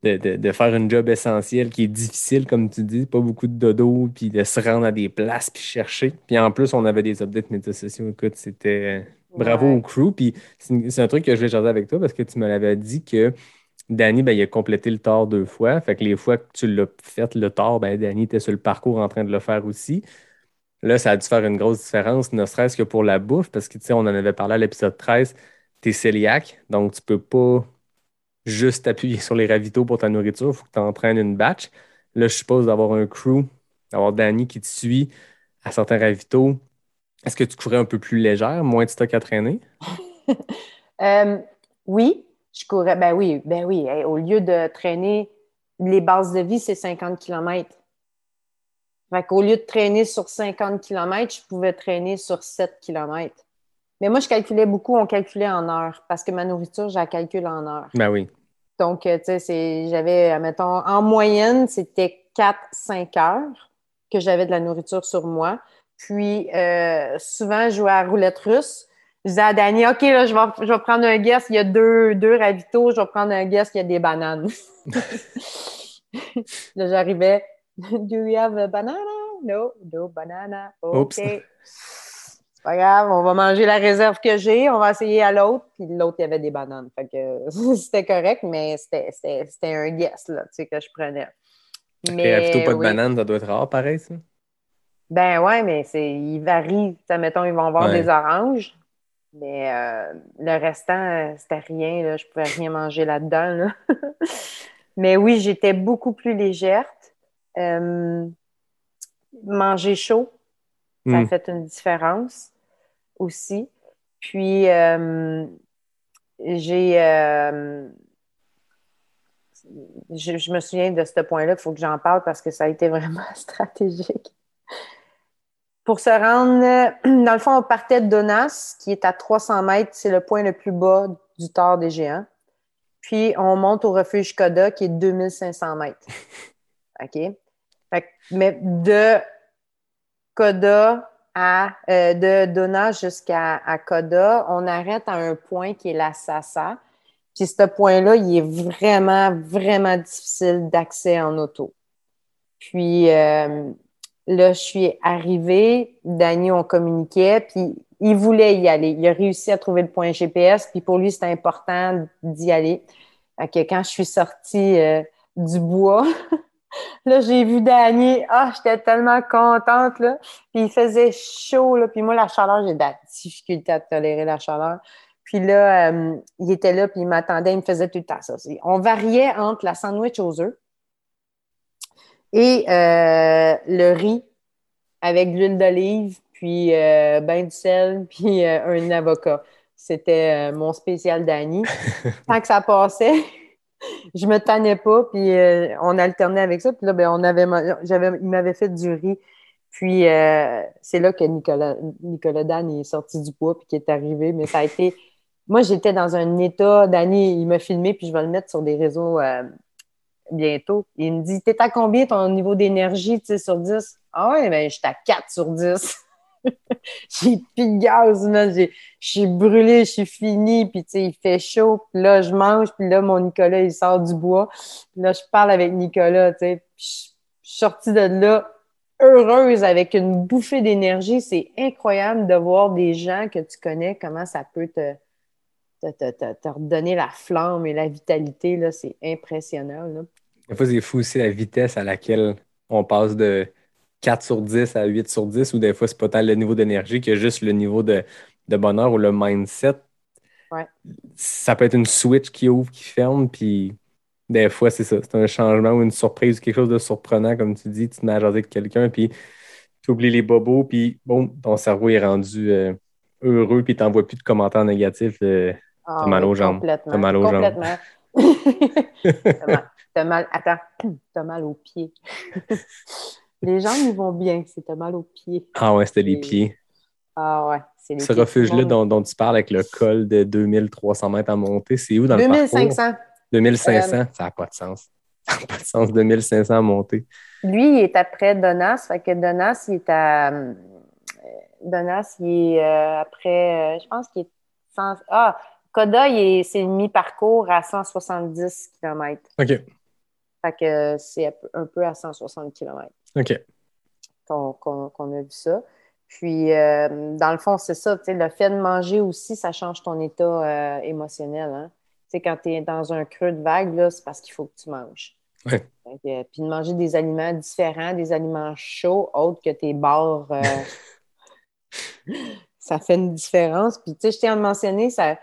de, de- de faire un job essentiel qui est difficile, comme tu dis, pas beaucoup de dodo, puis de se rendre à des places, puis chercher. Puis en plus, on avait des updates médias sociaux. Écoute, c'était euh, bravo Ouais. au crew. Puis c'est une- un truc que je voulais jaser avec toi parce que tu me l'avais dit que Danny, ben, il a complété le tort deux fois. Fait que les fois que tu l'as fait, le tort, ben, Danny était sur le parcours en train de le faire aussi. Là, ça a dû faire une grosse différence, ne serait-ce que pour la bouffe, parce que tu sais, on en avait parlé à l'épisode 13, tu es cœliaque, donc tu peux pas juste appuyer sur les ravitaux pour ta nourriture, il faut que tu entraînes une batch. Là, je suppose d'avoir un crew, d'avoir Danny qui te suit à certains ravitaux. Est-ce que tu courais un peu plus légère, moins de stock à traîner? Euh, oui, je courais. Ben oui, ben oui. Au lieu de traîner, les bases de vie, c'est 50 km. Fait qu'au lieu de traîner sur 50 km, je pouvais traîner sur 7 km. Mais moi, je calculais beaucoup, on calculait en heures, parce que ma nourriture, je la calcule en heures. Ben oui. Donc, euh, tu sais, j'avais, mettons, en moyenne, c'était 4-5 heures que j'avais de la nourriture sur moi. Puis, euh, souvent, je jouais à la roulette russe. Je disais à Dani, OK, là, je vais, je vais prendre un guess, il y a deux, deux ravitaux, je vais prendre un guess, il y a des bananes. là, j'arrivais, Do you have a banana? No, no banana. OK. Oups. Pas grave, on va manger la réserve que j'ai, on va essayer à l'autre, puis l'autre, il y avait des bananes. Fait que c'était correct, mais c'était- un guess, là, tu sais, que je prenais. Les ravitaux pas de oui. bananes, ça doit être rare, pareil, ça. Ben ouais, mais c'est, ils varient. Sais, mettons, ils vont avoir Ouais. des oranges, mais euh, le restant, c'était rien. Là, je pouvais rien manger là-dedans. là. mais oui, j'étais beaucoup plus légère. Euh, manger chaud, ça a Hmm. fait une différence aussi. Puis, euh, j'ai. euh, je, je me souviens de ce point-là, il faut que j'en parle parce que ça a été vraiment stratégique. Pour se rendre, dans le fond, on partait de Donas, qui est à 300 mètres, c'est le point le plus bas du tort des géants. Puis, on monte au refuge Coda, qui est 2500 mètres. OK? Fait mais de Coda à, euh, de Donas jusqu'à à Coda, on arrête à un point qui est la Sassa. Puis ce point-là, il est vraiment, vraiment difficile d'accès en auto. Puis euh, là, je suis arrivée, Danny, on communiquait, puis il voulait y aller. Il a réussi à trouver le point GPS, puis pour lui, c'était important d'y aller. Quand je suis sortie euh, du bois, là, j'ai vu Danny. Ah, j'étais tellement contente, là. Puis il faisait chaud, là. Puis moi, la chaleur, j'ai de la difficulté à tolérer la chaleur. Puis là, euh, il était là, puis il m'attendait, il me faisait tout le temps ça. On variait entre la sandwich aux œufs et euh, le riz avec de l'huile d'olive, puis euh, ben du sel, puis euh, un avocat. C'était mon spécial d'Annie. Tant que ça passait, je me tannais pas, puis euh, on alternait avec ça. Puis là, ben, on avait, j'avais, il m'avait fait du riz. Puis euh, c'est là que Nicolas, Nicolas Dan est sorti du bois puis qui est arrivé. Mais ça a été moi, j'étais dans un état, Danny, il m'a filmé, puis je vais le mettre sur des réseaux euh, bientôt. Il me dit T'es à combien ton niveau d'énergie sur 10 Ah ouais, ben, j'étais à 4 sur 10. j'ai plus gaz. Je suis brûlée, je suis finie, puis tu sais, il fait chaud, là, je mange, puis là, mon Nicolas, il sort du bois. Là, je parle avec Nicolas, tu je suis sortie de là heureuse avec une bouffée d'énergie. C'est incroyable de voir des gens que tu connais, comment ça peut te, te, te, te redonner la flamme et la vitalité. Là. C'est impressionnant. Là. Des fois, c'est fou aussi la vitesse à laquelle on passe de 4 sur 10 à 8 sur 10, ou des fois, c'est pas tant le niveau d'énergie que juste le niveau de, de bonheur ou le mindset. Ouais. Ça peut être une switch qui ouvre, qui ferme, puis des fois, c'est ça. C'est un changement ou une surprise, quelque chose de surprenant, comme tu dis. Tu te mets à jaser avec quelqu'un, puis tu oublies les bobos, puis bon, ton cerveau est rendu euh, heureux, puis tu n'envoies plus de commentaires négatifs. Euh, Ah t'as mal aux jambes. Complètement. T'as mal aux jambes. complètement. t'as, mal, t'as mal- Attends, t'as mal aux pieds. les jambes, ils vont bien, c'est t'as mal aux pieds. Ah ouais, c'était les pieds. Ah ouais, c'est les Ce refuge-là dont, dont tu parles avec le col de 2300 mètres à monter, c'est où dans le parcours? 2500. 2500. Euh, ça n'a pas de sens. Ça n'a pas de sens, 2500 à monter. Lui, il est après Donas. Fait que Donas, il est à. euh, Donas, il est euh, après. euh, je pense qu'il est. 100 Ah, Coda, il est- c'est mi-parcours à 170 km. OK. Fait que c'est un peu- un peu à 160 km OK. qu'on a vu ça. Puis, euh, dans le fond, c'est ça, tu sais, le fait de manger aussi, ça change ton état euh, émotionnel. Hein? Tu sais, quand tu es dans un creux de vague, là, c'est parce qu'il faut que tu manges. Ouais. Euh, puis de manger des aliments différents, des aliments chauds, autres que tes euh, ça fait une différence. Puis, tu sais, je tiens à le mentionner, ça,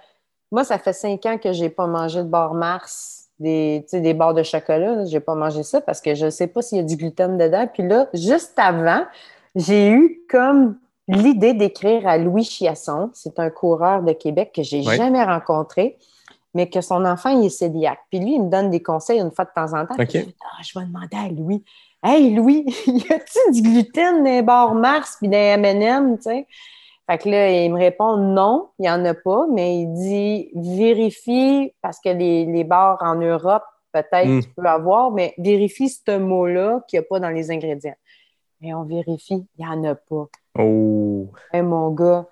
moi, ça fait cinq ans que j'ai pas mangé de barres Mars, des, des barres de chocolat. là. J'ai pas mangé ça parce que je ne sais pas s'il y a du gluten dedans. Puis là, juste avant, j'ai eu comme l'idée d'écrire à Louis Chiasson. C'est un coureur de Québec que j'ai Ouais. jamais rencontré, mais que son enfant, il est cœliaque. Puis lui, il me donne des conseils une fois de temps en temps. Puis je Ah, je vais demander à Louis. Hey, Louis, y a-tu du gluten dans les barres Mars puis dans les M&M, tu sais? Fait que là, il me répond non, il n'y en a pas, mais il dit vérifie, parce que les, les bars en Europe, peut-être Mm. tu peux avoir, mais vérifie ce mot-là qu'il n'y a pas dans les ingrédients. Et on vérifie, il n'y en a pas. Oh. Hey, mon gars,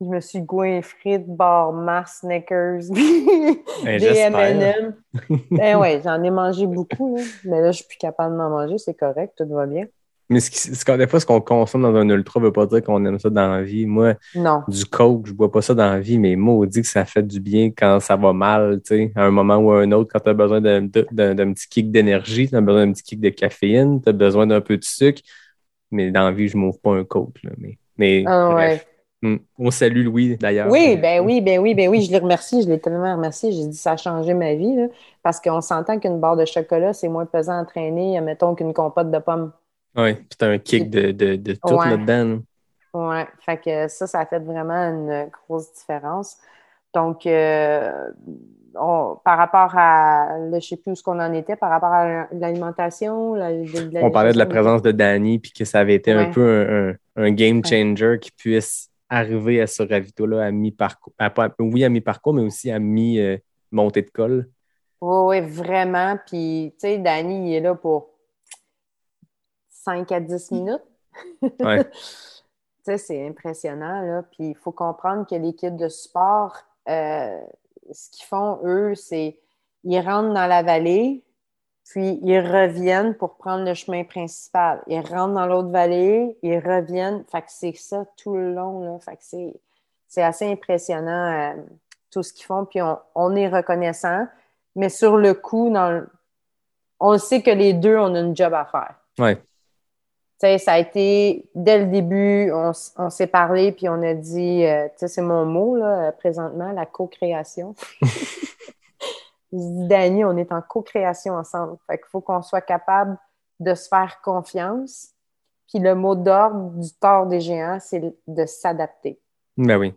je me suis goinfré de barres Mars, Snickers, Ben, des. M&M. Ben ouais, j'en ai mangé beaucoup, là. mais là, je suis plus capable d'en manger, c'est correct, tout va bien. Mais ce qui- ce qu'on- des fois, ce qu'on consomme dans un ultra ne veut pas dire qu'on aime ça dans la vie. Moi, Non. du coke, je bois pas ça dans la vie, mais maudit que ça fait du bien quand ça va mal, tu sais, à un moment ou à un autre, quand tu as besoin d'un petit kick d'énergie, tu as besoin d'un petit kick de caféine, tu as besoin d'un peu de sucre. Mais dans la vie, je m'ouvre pas un coke. Là, mais mais Ah bref. Hmm. On salue Louis d'ailleurs. Oui, ben oui, ben oui, ben oui, je le remercie, je l'ai tellement remercié. J'ai dit ça a changé ma vie, là, parce qu'on s'entend qu'une barre de chocolat, c'est moins pesant à traîner, mettons, qu'une compote de pommes. Oui, puis t'as un kick de, de, de tout Ouais. là-dedans. Ouais, fait que ça, ça a fait vraiment une grosse différence. Donc, euh, on- par rapport à, là, je sais plus où ce qu'on en était, par rapport à l'alimentation, la- On parlait de la présence de Danny, puis que ça avait été un peu un, un- un game changer qui puisse arriver à ce ravito-là à mi-parcours. oui, à mi-parcours, mais aussi à mi-montée de col. Oui, oui, vraiment. Puis, tu sais, Danny, il est là pour 5 à 10 minutes. Ouais. c'est impressionnant, là. Puis, il faut comprendre que l'équipe de sport, euh, ce qu'ils font, eux, c'est ils rentrent dans la vallée, puis ils reviennent pour prendre le chemin principal. Ils rentrent dans l'autre vallée, ils reviennent. Fait que c'est ça tout le long, là. Fait que c'est, c'est assez impressionnant, euh, tout ce qu'ils font. Puis, on, on est reconnaissant. Mais sur le coup, dans le- on sait que les deux, on a une job à faire. Ouais. Sais, ça a été, dès le début, on, s'est parlé, puis on a dit, euh, tu sais, c'est mon mot, là, euh, présentement, la co-création. Je dis, Dani, on est en co-création ensemble. Fait qu'il faut qu'on soit capable de se faire confiance. Puis le mot d'ordre du tort des géants, c'est de s'adapter Ben oui.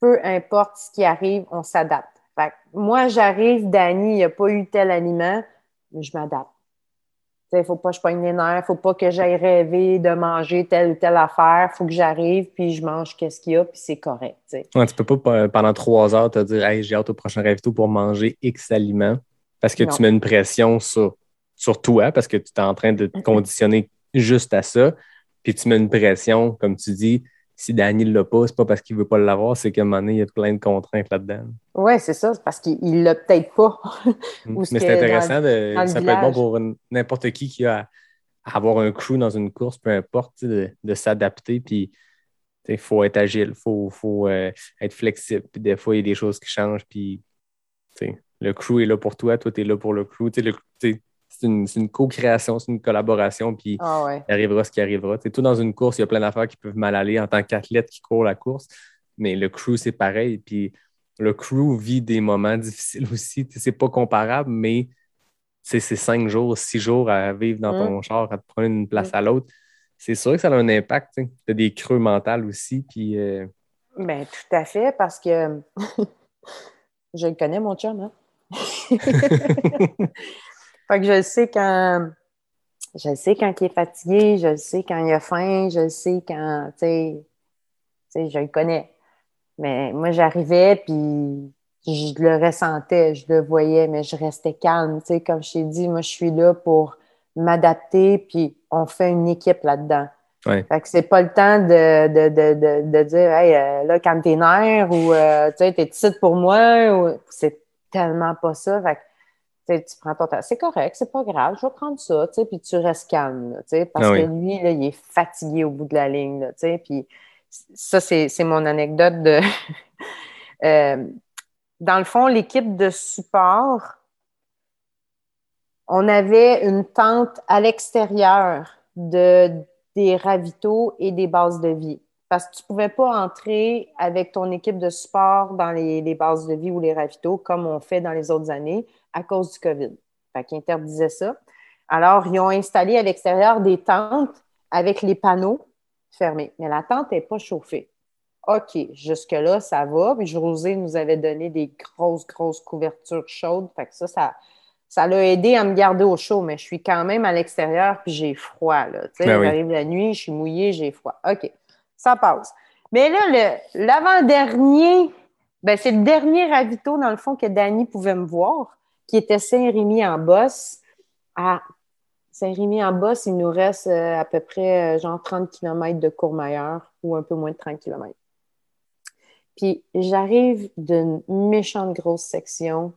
peu importe ce qui arrive, on s'adapte. Fait que moi, j'arrive, Dani, il n'y a pas eu tel aliment, mais je m'adapte. Il ne faut pas que je pogne les nerfs, faut pas que j'aille rêver de manger telle ou telle affaire. faut que j'arrive, puis je mange qu'est-ce qu'il y a, puis c'est correct. sais. Ouais, tu peux pas pendant trois heures te dire hey, j'ai hâte au prochain ravito pour manger X aliments parce que tu mets une pression sur, sur toi, parce que tu es en train de te conditionner juste à ça. Puis tu mets une pression, comme tu dis, si Danny ne l'a pas, c'est pas parce qu'il veut pas l'avoir, c'est qu'à un moment donné, il y a plein de contraintes là-dedans. Oui, c'est ça, c'est parce qu'il l'a peut-être pas. Mais c'est intéressant, de, ça peut être bon pour n'importe qui qui a à avoir un crew dans une course, peu importe, de, de s'adapter. Puis il faut être agile, il faut, faut euh, être flexible. Puis des fois, il y a des choses qui changent. Puis le crew est là pour toi, toi, tu es là pour le crew. Le, c'est une, co-création, c'est une collaboration, puis ah il arrivera ce qui arrivera. tout dans une course, il y a plein d'affaires qui peuvent mal aller en tant qu'athlète qui court la course, mais le crew, c'est pareil. Puis le crew vit des moments difficiles aussi. C'est pas comparable, mais c'est cinq jours, six jours à vivre dans ton mm. char, à te prendre d'une place mm. à l'autre. C'est sûr que ça a un impact. Tu as des creux mentaux aussi. Puis, euh, ben, tout à fait, parce que je le connais, mon chum. Hein? Fait que je sais quand. Je sais quand il est fatigué, je sais quand il a faim, je sais quand. Tu sais, je le connais. Mais moi, j'arrivais, puis je le ressentais, je le voyais, mais je restais calme. Tu sais, comme je t'ai dit, moi, je suis là pour m'adapter, puis on fait une équipe là-dedans. Ouais. Fait que c'est pas le temps de, de, de, de, dire, hey, euh, là, quand t'es nerf ou, euh, tu sais, t'es titre pour moi. C'est tellement pas ça. Fait que tu prends ton temps. C'est correct, c'est pas grave, je vais prendre ça, puis tu restes calme, parce ah que lui, là, il est fatigué au bout de la ligne, puis ça, c'est mon anecdote de... Euh, dans le fond, l'équipe de support, on avait une tente à l'extérieur de, des ravitaux et des bases de vie. Parce que tu ne pouvais pas entrer avec ton équipe de support dans les, les bases de vie ou les ravitaux comme on fait dans les autres années à cause du COVID. Fait qu'ils interdisaient ça. Alors, ils ont installé à l'extérieur des tentes avec les panneaux fermés. Mais la tente n'est pas chauffée. OK, jusque-là, ça va. Puis José nous avait donné des grosses, grosses couvertures chaudes. Fait que ça, ça, ça l'a aidé à me garder au chaud, mais je suis quand même à l'extérieur puis j'ai froid. Là. Tu sais, ben j'arrive la nuit, je suis mouillée, j'ai froid. OK, ça passe. Mais là, l'avant-dernier, ben, c'est le dernier ravito, dans le fond, que Danny pouvait me voir qui était Saint-Rémy en Bosse. À Saint-Rémy en Bosse, il nous reste euh, à peu près euh, genre 30 km de Courmayeur ou un peu moins de 30 km. Puis j'arrive d'une méchante grosse section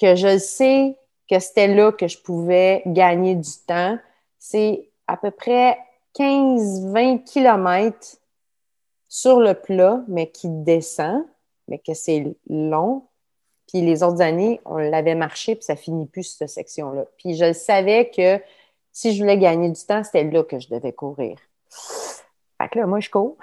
que je sais que c'était là que je pouvais gagner du temps. C'est à peu près 15-20 km sur le plat, mais qui descend, mais que c'est long. Puis les autres années, on l'avait marché, puis ça finit plus cette section-là. Puis je savais que si je voulais gagner du temps, c'était là que je devais courir. Fait que là, moi, je cours.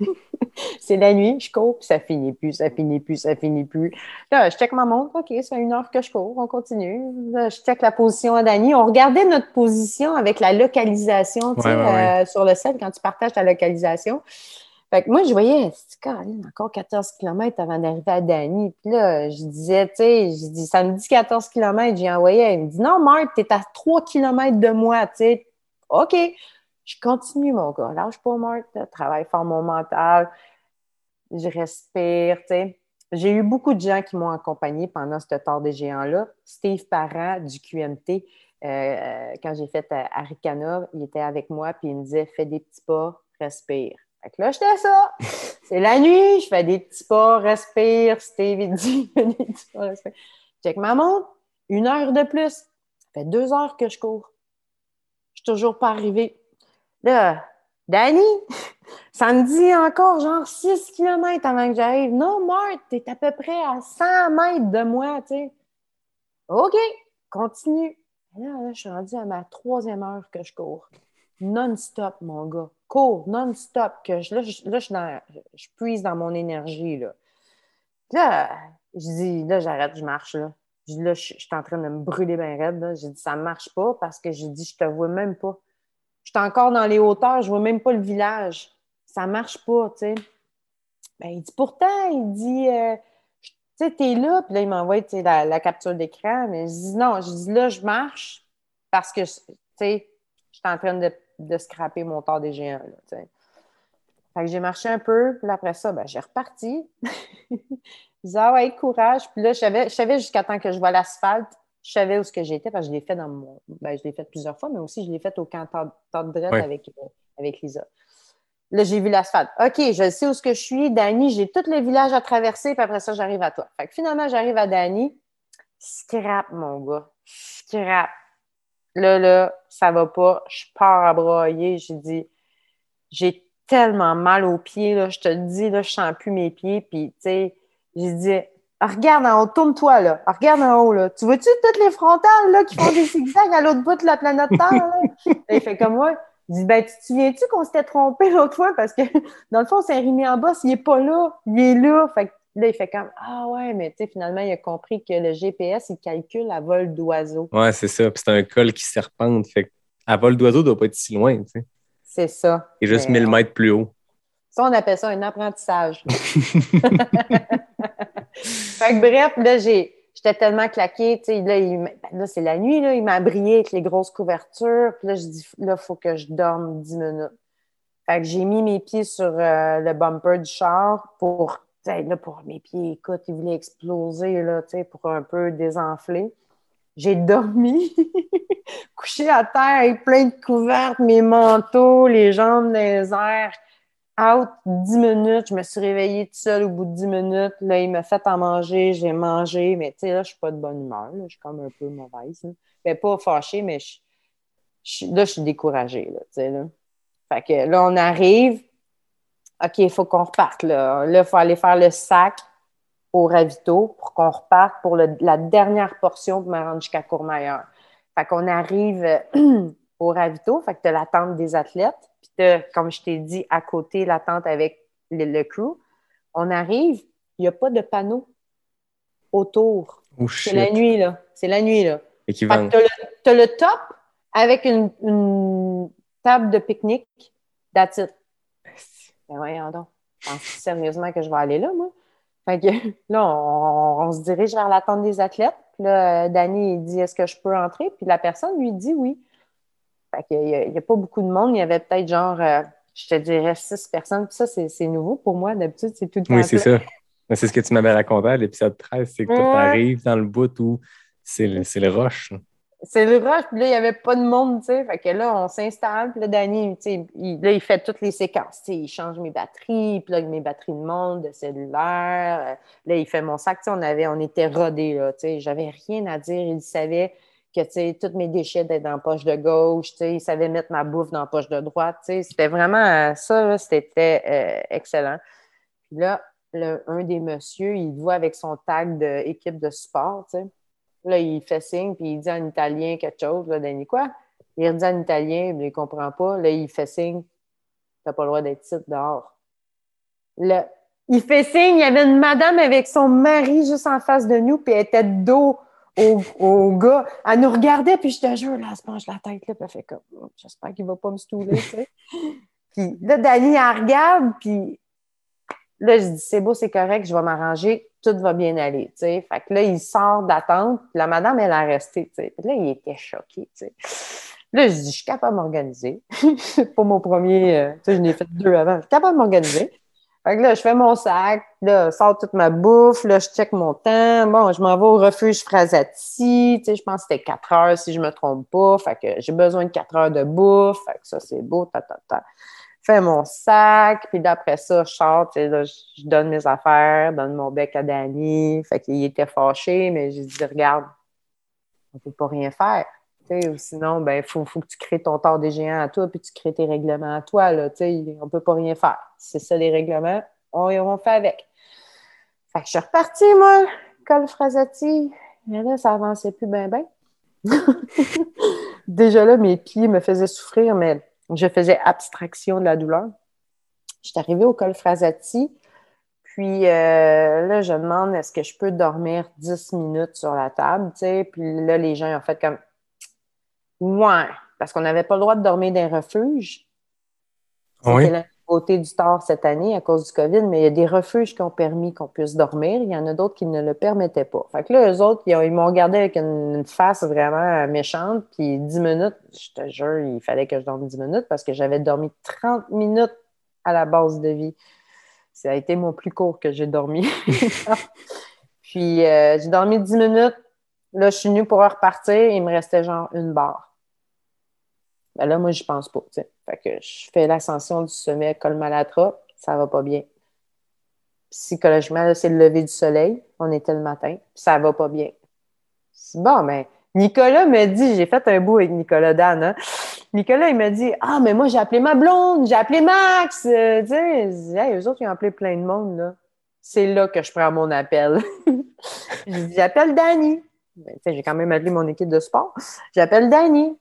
c'est la nuit, je cours, puis ça finit plus, ça finit plus, ça finit plus. Là, je check ma montre, OK, c'est une heure que je cours, on continue. Là, je check la position à Dani. On regardait notre position avec la localisation, tu sais, euh, sur le site, quand tu partages ta localisation. Fait que moi, je voyais, c'est encore 14 km avant d'arriver à Dany? Puis là, je disais, tu sais, je dis, ça me dit 14 km, j'ai envoyé. Il me dit, non, Marc, t'es à 3 km de moi, tu sais. OK. Je continue, mon gars. Lâche pas, Marc. Travaille fort mon mental. Je respire, tu sais. J'ai eu beaucoup de gens qui m'ont accompagné pendant ce temps des géants-là. Steve Parent du QMT, euh, quand j'ai fait euh, Arikana, il était avec moi, puis il me disait, fais des petits pas, respire. Fait que là, j'étais ça. C'est la nuit, je fais des petits pas, respire. Steve, il dit, des petits pas, respire. Check ma montre, une heure de plus. Ça fait deux heures que je cours. Je suis toujours pas arrivée. Là, Danny, ça me dit encore genre 6 km avant que j'arrive. Non, Marthe, t'es à peu près à 100 mètres de moi, tu sais. OK, continue. Là, là, je suis rendue à ma troisième heure que je cours. Non-stop, mon gars cours non-stop, que je, là, je, je, puise dans mon énergie. Là, là je dis, là, j'arrête, je marche. Là, je là, je, suis en train de me brûler bien raide. J'ai dit, ça ne marche pas parce que j'ai dit, je te vois même pas. Je suis encore dans les hauteurs, je vois même pas le village. Ça ne marche pas, tu sais. Ben, il dit, pourtant, il dit, euh, tu sais, t'es là. Puis là, il m'envoie la, la capture d'écran. Mais je dis, non, je dis, là, je marche parce que sais, j'étais en train de, de scraper mon tort des géants, là. Fait que j'ai marché un peu, puis là, après ça, ben, j'ai reparti. je disais, ah ouais, courage. Puis là, je savais, je savais jusqu'à temps que je vois l'asphalte, je savais où ce que j'étais, parce que je l'ai fait dans mon. Ben, je l'ai fait plusieurs fois, mais aussi je l'ai fait au camp de Drette avec, euh, avec Lisa. Là, j'ai vu l'asphalte. OK, je sais où ce que je suis. Dani, j'ai tout le village à traverser, puis après ça, j'arrive à toi. Fait que finalement, j'arrive à Dani. Scrap, mon gars. Scrap. Là, là, ça va pas. Je pars à broyer. J'ai dit, j'ai tellement mal aux pieds. Je te le dis, là, je sens plus mes pieds. Puis, tu sais, j'ai dit, Ah, regarde en haut, tourne-toi, là. Ah, regarde en haut, là. Tu vois-tu toutes les frontales, là, qui font des zigzags à l'autre bout de la planète Terre, là? Il fait comme moi. Il dit, ben, tu te souviens-tu qu'on s'était trompé l'autre fois? Parce que, dans le fond, c'est remis en bas, il est pas là. Il est là. Fait que là, il fait comme, ah ouais, mais tu sais, finalement, il a compris que le GPS, il calcule à vol d'oiseau. Ouais, c'est ça. Puis c'est un col qui serpente. Fait que à vol d'oiseau, doit pas être si loin, tu sais. C'est ça. Il est juste Mais 1000 mètres plus haut. Ça, on appelle ça un apprentissage. fait que bref, là, j'ai, j'étais tellement claquée, tu sais, là, il ben, là, c'est la nuit, là, il m'a brillé avec les grosses couvertures, puis là, je dis, là, il faut que je dorme 10 minutes. Fait que j'ai mis mes pieds sur euh, le bumper du char pour, là, pour mes pieds, écoute, ils voulaient exploser, là, pour un peu désenfler. J'ai dormi, couché à terre avec plein de couvertes, mes manteaux, les jambes les airs out 10 minutes. Je me suis réveillée toute seule au bout de 10 minutes. Là, il m'a fait à manger, j'ai mangé, mais tu sais, là, je suis pas de bonne humeur. là. Je suis comme un peu mauvaise. Là. Ben, pas fâchée, mais là, je suis découragée. Là, là. Fait que là, on arrive. OK, il faut qu'on reparte. Là, Là, il faut aller faire le sac au ravito pour qu'on reparte pour le- la dernière portion pour me rendre jusqu'à Courmayeur. Fait qu'on arrive au ravito, fait que tu as la tente des athlètes, puis t'as, comme je t'ai dit, à côté, la tente avec le, le crew. On arrive, il n'y a pas de panneau Oh autour. C'est la nuit, là. C'est la nuit, là. Et qui Fait vendent. que t'as le, top avec une, une table de pique-nique. That's it. Ben voyons donc. Penses sérieusement que je vais aller là, moi? Fait que là, on, on se dirige vers la tente des athlètes. Puis là, Danny, il dit Est-ce que je peux entrer? Puis la personne lui dit oui. Fait qu'il n'y a, pas beaucoup de monde. Il y avait peut-être genre, euh, je te dirais, six personnes. Puis ça, c'est nouveau pour moi. D'habitude, c'est tout le temps. Oui, c'est ça. Mais C'est ce que tu m'avais raconté à l'épisode 13, c'est que tu arrives dans le bout où c'est le, le rush. C'est le rush, puis là, il n'y avait pas de monde, tu sais. Fait que là, on s'installe, puis là, Danny, tu sais, il, là, il fait toutes les séquences, tu sais. Il change mes batteries, il plug mes batteries de monde, de cellulaire. Euh, Là, il fait mon sac, tu sais, on, avait, on était rodés, tu sais. J'avais rien à dire. Il savait que, tu sais, tous mes déchets étaient dans la poche de gauche, tu sais. Il savait mettre ma bouffe dans la poche de droite, tu sais. C'était vraiment euh, ça, là, c'était euh, excellent. Puis là, le- un des messieurs, il voit avec son tag d'équipe de support, tu sais. Là, il fait signe, puis il dit en italien quelque chose. Là, Danny, quoi? Il dit en italien, mais il ne comprend pas. Là, il fait signe. T'as pas le droit d'être ici dehors. Là, il fait signe, il y avait une madame avec son mari juste en face de nous, puis elle était de dos au, au gars. Elle nous regardait, puis je te jure, là, elle se penche la tête, là, puis elle fait comme, j'espère qu'il va pas me stouler, tu sais. puis là, Dani, elle regarde, puis là, je dis, c'est beau, c'est correct, je vais m'arranger, tout va bien aller. Fait que là, il sort d'attente, puis la madame, elle a resté. Puis là, il était choqué. Là, je dis, je suis capable de m'organiser. pas mon premier, euh, je n'ai fait deux avant. Je suis capable de m'organiser. Fait que là, je fais mon sac, là, sors toute ma bouffe, là, je check mon temps. Bon, je m'en vais au refuge Frasati, tu sais, je pense que c'était quatre heures si je me trompe pas. Fait que j'ai besoin de quatre heures de bouffe. Fait que ça, c'est beau, ta, ta, ta. Fais mon sac, puis d'après ça, je sors, je donne mes affaires, donne mon bec à Danny. Fait qu'il était fâché, mais j'ai dit, regarde, on peut pas rien faire. Ou sinon, ben, faut, faut que tu crées ton tort des géants à toi, puis tu crées tes règlements à toi. Là, on peut pas rien faire. C'est ça les règlements, on, fait avec. Fait que je suis repartie, moi, col Frasati. Mais là, ça avançait plus bien, bien. Déjà là, mes pieds me faisaient souffrir, mais je faisais abstraction de la douleur. Je suis arrivée au col Frasati, puis euh, là, je demande est-ce que je peux dormir 10 minutes sur la table, tu sais? Puis là, les gens ont fait comme Ouais, parce qu'on n'avait pas le droit de dormir dans un refuge. Ah oui? Côté du tort cette année à cause du COVID, mais il y a des refuges qui ont permis qu'on puisse dormir. Il y en a d'autres qui ne le permettaient pas. Fait que là, eux autres, ils, ont- ils m'ont regardé avec une, une face vraiment méchante. Puis 10 minutes, je te jure, il fallait que je dorme 10 minutes parce que j'avais dormi 30 minutes à la base de vie. Ça a été mon plus court que j'ai dormi. Puis euh, j'ai dormi 10 minutes. Là, je suis venue pour repartir. Il me restait genre une barre. Ben là, moi, je pense pas. Fait que je fais l'ascension du sommet Colmalatra. Ça va pas bien. Psychologiquement, c'est le lever du soleil. On était le matin. Ça va pas bien. Bon, ben, Nicolas me dit, j'ai fait un bout avec Nicolas Dan, hein. Nicolas, il m'a dit Ah, mais moi, j'ai appelé ma blonde, j'ai appelé Max. Euh, tu hey, eux autres, ils ont appelé plein de monde, là. C'est là que je prends mon appel. je dis J'appelle Danny. Ben, j'ai quand même appelé mon équipe de sport. J'appelle Danny.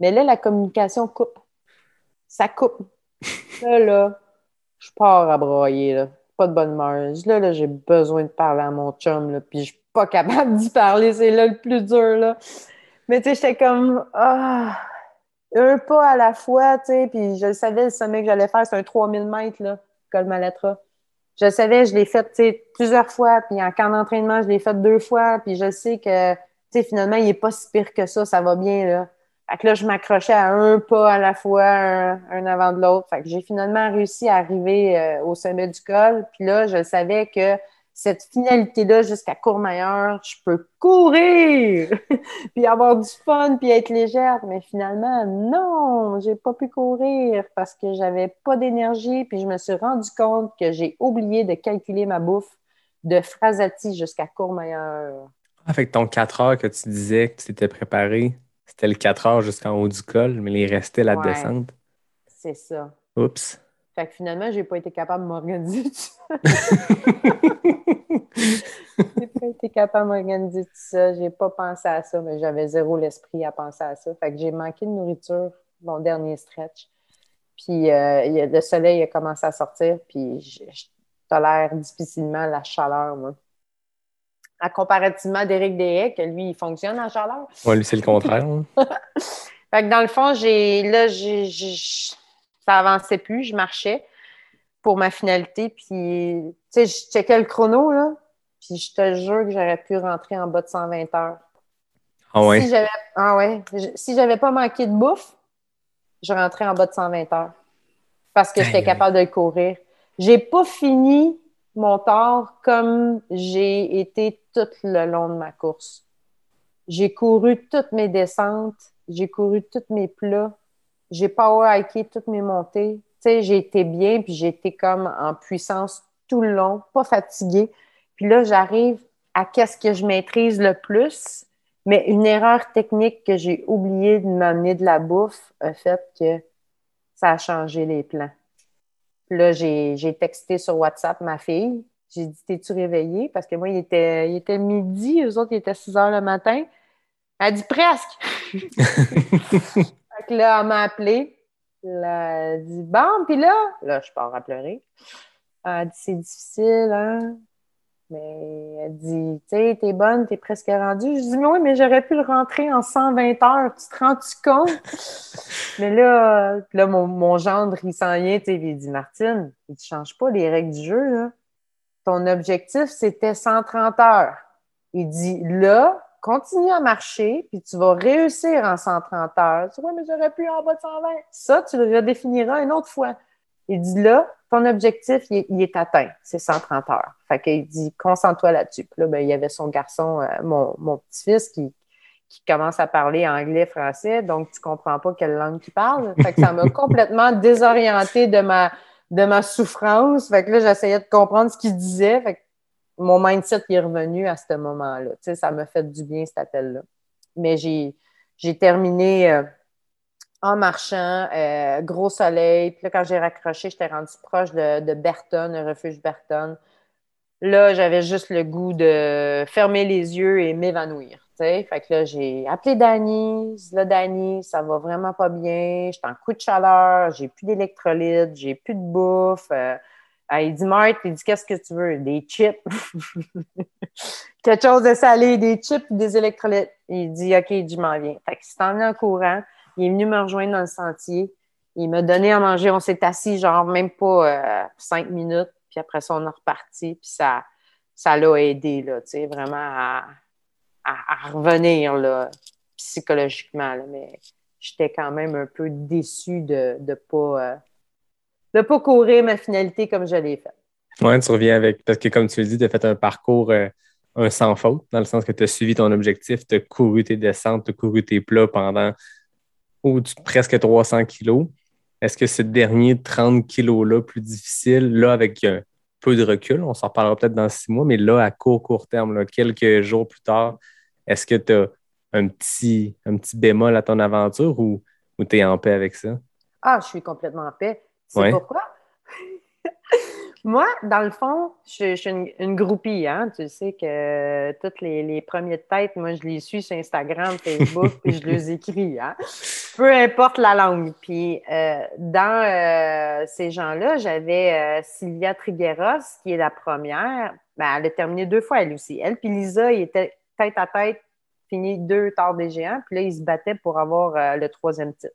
Mais là, la communication coupe. Ça coupe. Là, là, je pars à broyer, là. Pas de bonne humeur. Là, là, j'ai besoin de parler à mon chum, là, puis je suis pas capable d'y parler. C'est là le plus dur, là. Mais tu sais, j'étais comme, ah, un pas à la fois, tu sais, puis je savais, le sommet que j'allais faire, c'est un 3000 mètres, là, col. Je savais, je l'ai fait, tu sais, plusieurs fois, puis en camp d'entraînement, je l'ai fait deux fois, puis je sais que, tu sais, finalement, il est pas si pire que ça, ça va bien, là. Fait que là, je m'accrochais à un pas à la fois, un, avant de l'autre. Fait que j'ai finalement réussi à arriver euh, au sommet du col. Puis là, je savais que cette finalité-là, jusqu'à Courmayeur, je peux courir, puis avoir du fun, puis être légère. Mais finalement, non, j'ai pas pu courir parce que j'avais pas d'énergie. Puis je me suis rendu compte que j'ai oublié de calculer ma bouffe de Frasati jusqu'à Courmayeur. Ah, fait que ton 4 heures que tu disais que tu t'étais préparé, c'était le 4 heures jusqu'en haut du col, mais il restait la Ouais. descente. C'est ça. Oups. Fait que finalement, j'ai pas été capable de m'organiser tout ça. J'ai pas été capable de m'organiser tout ça. J'ai pas pensé à ça, mais j'avais zéro l'esprit à penser à ça. Fait que j'ai manqué de nourriture mon dernier stretch. Puis euh, le soleil a commencé à sortir, puis je, je tolère difficilement la chaleur, moi. À comparativement d'Éric Deshaies, que lui, il fonctionne en chaleur. Moi, lui, c'est le contraire. hein. Fait que dans le fond, j'ai là, j'ai, j'ai- ça avançait plus, je marchais pour ma finalité. Puis, tu sais, je checkais le chrono, là. Puis je te jure que j'aurais pu rentrer en bas de 120 heures. Ah ouais? Si j'avais, ah ouais, si j'avais pas manqué de bouffe, je rentrais en bas de 120 heures. Parce que j'étais capable de le courir. J'ai pas fini mon tort comme j'ai été tout le long de ma course. J'ai couru toutes mes descentes, j'ai couru tous mes plats, j'ai power hiké toutes mes montées. Tu sais, j'ai été bien, puis j'ai été comme en puissance tout le long, pas fatiguée. Puis là, j'arrive à qu'est-ce que je maîtrise le plus, mais une erreur technique que j'ai oublié de m'amener de la bouffe a fait que ça a changé les plans. Puis là, j'ai texté sur WhatsApp ma fille. J'ai dit, t'es-tu réveillée? Parce que moi, il était, il était midi, eux autres, il était 6 heures le matin. Elle a dit presque. fait que là, elle m'a appelé. Là, elle a dit, bon, puis là, là, je pars à pleurer. Elle a dit, c'est difficile, hein? Mais elle dit, tu sais, t'es bonne, t'es presque rendue. Je dis, mais oui, mais j'aurais pu le rentrer en 120 heures. Tu te rends-tu compte? mais là, là mon, mon gendre, il s'en vient, tu sais, il dit, Martine, il ne change pas les règles du jeu, là. Ton objectif, c'était 130 heures. Il dit, là, continue à marcher, puis tu vas réussir en 130 heures. Tu vois, mais j'aurais pu en bas de 120. Ça, tu le redéfiniras une autre fois. Il dit, là, ton objectif, il est, il est atteint. C'est 130 heures. Fait qu'il dit, concentre-toi là-dessus. Puis là, ben, il y avait son garçon, euh, mon, mon petit-fils, qui, qui commence à parler anglais, français, donc tu comprends pas quelle langue il parle. Fait que ça m'a complètement désorienté de ma, de ma souffrance. Fait que là, j'essayais de comprendre ce qu'il disait. Fait que mon mindset est revenu à ce moment-là. Tu sais, ça m'a fait du bien, cet appel-là. Mais j'ai, j'ai terminé euh, en marchant, euh, gros soleil. Puis là, quand j'ai raccroché, j'étais rendu proche de, de Berton, le refuge Berton. Là, j'avais juste le goût de fermer les yeux et m'évanouir. Fait que là, j'ai appelé Dani. Je Là, Dani, ça va vraiment pas bien. J'étais en coup de chaleur. J'ai plus d'électrolytes. J'ai plus de bouffe. Euh, il dit, Marthe, il dit, qu'est-ce que tu veux? Des chips. Quelque chose de salé, des chips des électrolytes. Il dit, OK, je m'en viens. Fait s'est emmené en courant. Il est venu me rejoindre dans le sentier. Il m'a donné à manger. On s'est assis, genre, même pas euh, cinq minutes. Puis après ça, on est reparti. Puis ça ça l'a aidé, là, tu sais, vraiment à, à, revenir, là, psychologiquement. Mais j'étais quand même un peu déçue de ne pas, euh, pas courir ma finalité comme je l'ai fait. Oui, tu reviens avec, parce que comme tu le dis, tu as fait un parcours euh, sans faute, dans le sens que tu as suivi ton objectif, tu as couru tes descentes, tu as couru tes plats pendant presque 300 kilos. Est-ce que ce dernier 30 kilos-là, plus difficile, là, avec un, peu de recul. On s'en reparlera peut-être dans six mois, mais là, à court, court terme, quelques jours plus tard, est-ce que tu as un petit, un petit bémol à ton aventure ou, ou tu es en paix avec ça? Ah, je suis complètement en paix. C'est pourquoi? Moi, dans le fond, je, suis une, groupie. Hein? Tu sais que toutes les, les premiers de tête, moi, je les suis sur Instagram, Facebook, puis je les écris. Hein? Peu importe la langue. Puis euh, dans euh, ces gens-là, j'avais euh, Sylvia Trigueros, qui est la première. Ben, elle a terminé deux fois, elle aussi. Elle puis Lisa, ils étaient tête à tête, fini deux tard des géants. Puis là, ils se battaient pour avoir le troisième titre.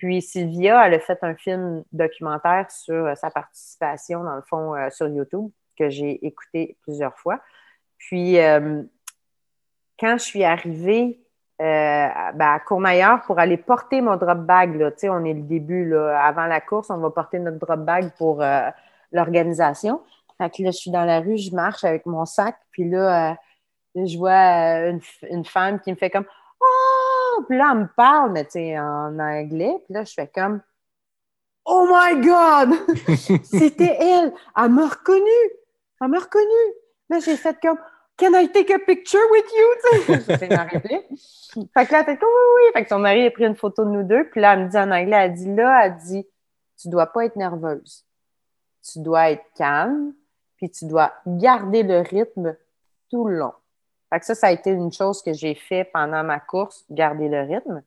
Puis Sylvia, elle a fait un film documentaire sur euh, sa participation, dans le fond, euh, sur YouTube, que j'ai écouté plusieurs fois. Puis, euh, quand je suis arrivée ben, à Courmayeur pour aller porter mon drop bag, là, on est le début, là, avant la course, on va porter notre drop bag pour l'organisation. Fait que là, je suis dans la rue, je marche avec mon sac, puis là, je vois une, une, femme qui me fait comme puis là, elle me parle, mais tu sais, en anglais. Puis là, je fais comme Oh my God! C'était elle! Elle m'a reconnue! Elle m'a reconnue! Là, j'ai fait comme Can I take a picture with you? C'est réplique. Fait que là, elle fait oui, oui. Fait que son mari a pris une photo de nous deux. Puis là, elle me dit en anglais, elle dit là, elle dit Tu dois pas être nerveuse. Tu dois être calme. Puis tu dois garder le rythme tout le long. Fait que ça, ça a été une chose que j'ai fait pendant ma course, garder le rythme.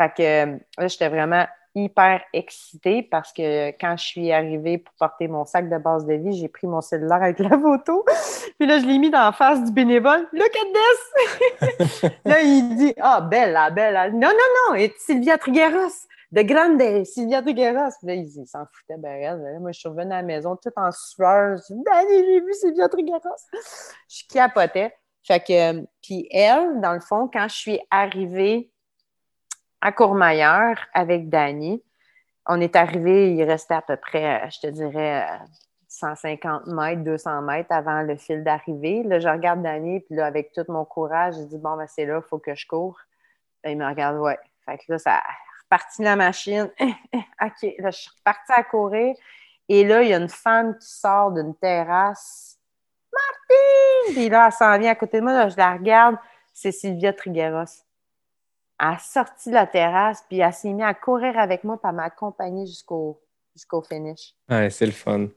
Fait que là, j'étais vraiment hyper excitée parce que quand je suis arrivée pour porter mon sac de base de vie, j'ai pris mon cellulaire avec la photo. Puis là, je l'ai mis dans la face du bénévole. Look at this! là, il dit Ah, belle, la belle. Non, non, non, Sylvia Trigueros. De grande Sylvia Trigueros. Puis là, il, s'en foutait, ben, elle. Moi, je suis revenue à la maison toute en sueur. Je dis j'ai vu Sylvia Trigueros. Je capotais. Fait que, puis elle, dans le fond, quand je suis arrivée à Courmayeur avec Dani, on est arrivé, il restait à peu près, je te dirais, 150 mètres, 200 mètres avant le fil d'arrivée. Là, je regarde Dani, puis là, avec tout mon courage, je dis Bon, ben, c'est là, il faut que je cours. il me regarde, ouais. Fait que là, ça a reparti la machine. OK, là, je suis repartie à courir. Et là, il y a une femme qui sort d'une terrasse Martine! Puis là, elle s'en vient à côté de moi, je la regarde, c'est Sylvia Trigueros. Elle a sorti la terrasse, puis elle s'est mise à courir avec moi, puis elle m'a accompagnée jusqu'au jusqu'au finish. Ouais, c'est le fun.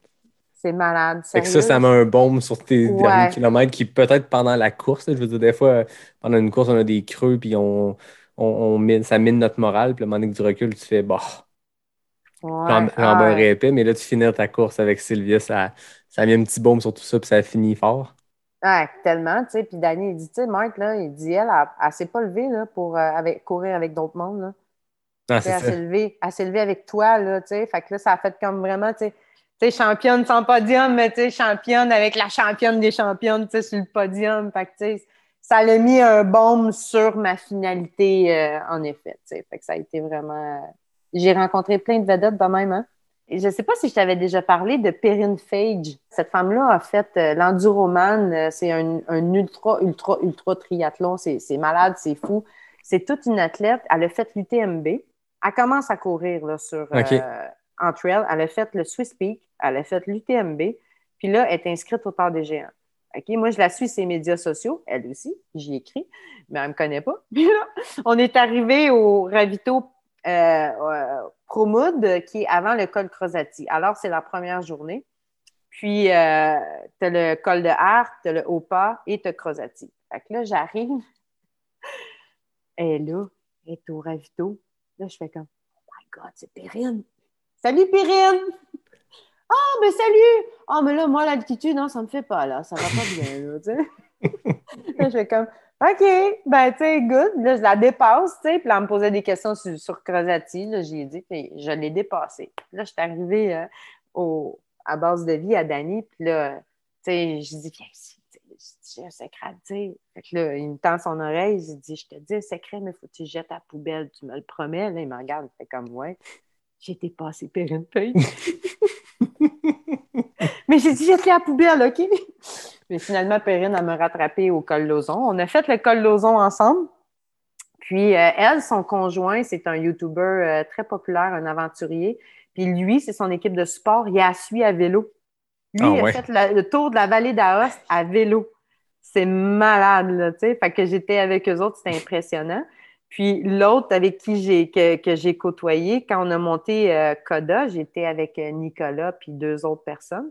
C'est malade. Fait que ça, ça met un baume sur tes derniers kilomètres qui, peut-être pendant la course, je veux dire, des fois, pendant une course, on a des creux, puis on, on, ça mine notre morale, puis le moment que tu recules, tu fais, bah, ouais, ah, épais, mais là, tu finis ta course avec Sylvia, ça, ça a mis un petit baume sur tout ça, puis ça a fini fort. Ouais, tellement, tu sais. Puis Danny, il dit, tu sais, Marc, là, il dit, elle, elle, elle, s'est pas levée, là, pour euh, avec, courir avec d'autres mondes, là. Ah, c'est elle s'est levée, avec toi, là, tu sais. Fait que là, ça a fait comme vraiment, tu sais, tu sais, championne sans podium, mais tu sais, championne avec la championne des championnes, tu sais, sur le podium. Fait que, tu sais, ça a mis un baume sur ma finalité, euh, en effet, tu sais. Fait que ça a été vraiment... Euh, j'ai rencontré plein de vedettes de même, hein. Je ne sais pas si je t'avais déjà parlé de Perrine Fage. Cette femme-là a fait euh, l'enduroman. Euh, c'est un, ultra, ultra, ultra triathlon. C'est malade, c'est fou. C'est toute une athlète. Elle a fait l'UTMB. Elle commence à courir là, sur, euh, en trail. Elle a fait le Swiss Peak. Elle a fait l'UTMB. Puis là, elle est inscrite au Temps des Géants. Moi, je la suis sur ses médias sociaux, elle aussi, j'y écris, mais elle ne me connaît pas. on est arrivé au ravito Promoud, qui est avant le col Crozati. Alors, c'est la première journée. Puis, euh, tu as le col de Hart, tu as le Haut-Pas et tu as Crozati. Fait que là, j'arrive. Et là, elle est au ravito. Là, je fais comme Oh my God, c'est Perrine. Salut, Perrine! Ah, oh, mais salut! Ah, oh, mais là, moi, l'altitude, non, ça me fait pas, là. Ça va pas bien, là, tu sais. là, je fais comme OK, ben, tu sais, good. Là, je la dépasse, tu sais. Puis là, elle me posait des questions sur, sur Crozati. Là, j'ai dit, puis je l'ai dépassé. Là, je suis arrivée euh, au, à base de vie à Dani. Puis là, tu sais, je dis, viens ici. J'ai un secret à te dire. Fait que là, il me tend son oreille. J'ai dit, je te dis un secret, mais faut que tu le jettes à la poubelle. Tu me le promets. Là, il me regarde. Il fait comme, ouais. J'ai dépassé Perrine Feuille. mais j'ai dit, jette-le à la poubelle, OK? Mais finalement, Perrine, elle m'a rattrapé au col Lozon. On a fait le col Lozon ensemble. Puis euh, elle, son conjoint, c'est un YouTuber euh, très populaire, un aventurier. Puis lui, c'est son équipe de sport. Il a suivi à vélo. Lui, Ah il a ouais. fait la- le tour de la vallée d'Aoste à vélo. C'est malade, là, tu sais. Fait que j'étais avec eux autres, c'était impressionnant. Puis l'autre avec qui j'ai que, que j'ai côtoyé, quand on a monté euh, Coda, j'étais avec euh, Nicolas puis deux autres personnes.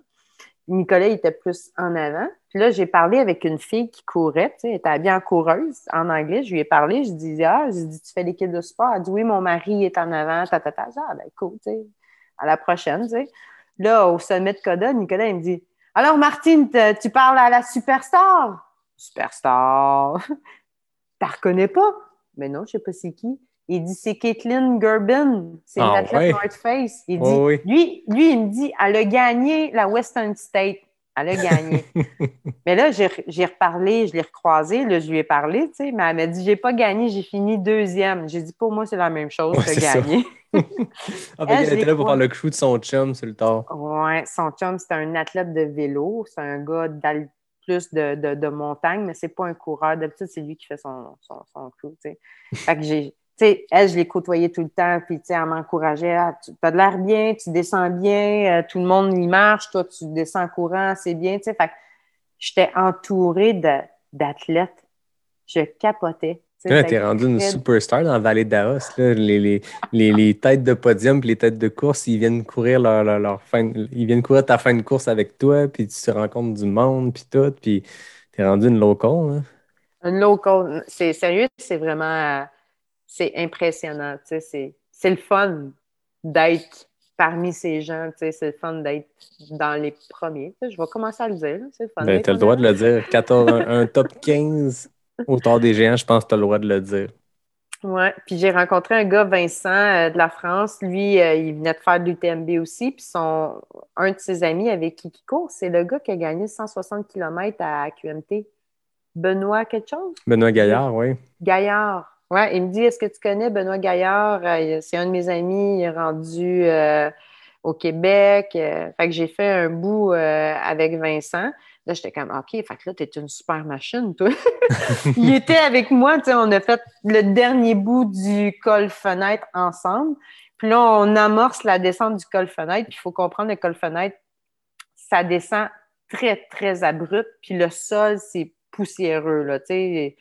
Nicolas était plus en avant. Puis là, j'ai parlé avec une fille qui courait, elle était bien coureuse en anglais. Je lui ai parlé, je disais, ah, j'ai dit, tu fais l'équipe de sport? Elle dit, oui, mon mari est en avant, ta, ta, Ah, ben, cool, à la prochaine. Là, au sommet de Coda, Nicolas, me dit, alors, Martine, tu parles à la superstar? Superstar. T'as reconnais pas? Mais non, je sais pas c'est qui. Il dit, c'est Caitlin Gerbin. C'est Ah athlète ouais? North Face. Il dit, Oh oui. lui, lui, il me dit, elle a gagné la Western State. Elle a gagné. mais là, j'ai reparlé, je l'ai recroisé, là, je lui ai parlé, tu sais, mais elle m'a dit, j'ai pas gagné, j'ai fini deuxième. J'ai dit, pour moi, c'est la même chose que gagné. Ah, Elle, fait qu'elle je était là pour faire le crew de son chum sur le tard. Ouais, son chum, c'est un athlète de vélo. C'est un gars plus de, de, de montagne, mais c'est pas un coureur. D'habitude, c'est lui qui fait son, son, son crew, tu sais. Fait que j'ai... Tu sais, elle, je l'ai côtoyée tout le temps, puis tu sais, elle m'encourageait. Ah, tu as de l'air bien, tu descends bien, euh, tout le monde y marche, toi, tu descends en courant, c'est bien, tu sais. Fait j'étais entourée d'athlètes. Je capotais. tu. Là, Fait t'es rendu une superstar dans la vallée d'Aos. là. Les, les, les, les têtes de podium et les têtes de course, ils viennent courir leur, leur, leur fin, ils viennent courir ta fin de course avec toi, puis tu te rencontres du monde, puis tout, puis t'es rendu une local. Hein? Un local, c'est sérieux, c'est vraiment, euh, c'est impressionnant, tu sais, c'est, c'est le fun d'être parmi ces gens, tu sais, c'est le fun d'être dans les premiers, tu je vais commencer à le dire, c'est le fun. Ben, d'être t'as le droit de le dire. 14, un, un top 15 au tard des géants, je pense que t'as le droit de le dire. Ouais, puis j'ai rencontré un gars, Vincent, euh, de la France, lui, euh, il venait de faire de l'UTMB aussi, puis son, un de ses amis avec qui il court, c'est le gars qui a gagné 160 km à QMT. Benoît quelque chose? Benoît Gaillard, oui. Gaillard. Ouais, il me dit Est-ce que tu connais Benoît Gaillard? Euh, C'est un de mes amis, il est rendu euh, au Québec. Euh, fait que j'ai fait un bout avec Vincent. Là, j'étais comme OK, fait que là, t'es une super machine, toi. il était avec moi, tu sais, on a fait le dernier bout du col fenêtre ensemble. Puis là, on amorce la descente du col fenêtre. Puis il faut comprendre, le col fenêtre, ça descend très, très abrupt. Puis le sol, c'est poussiéreux, là, tu sais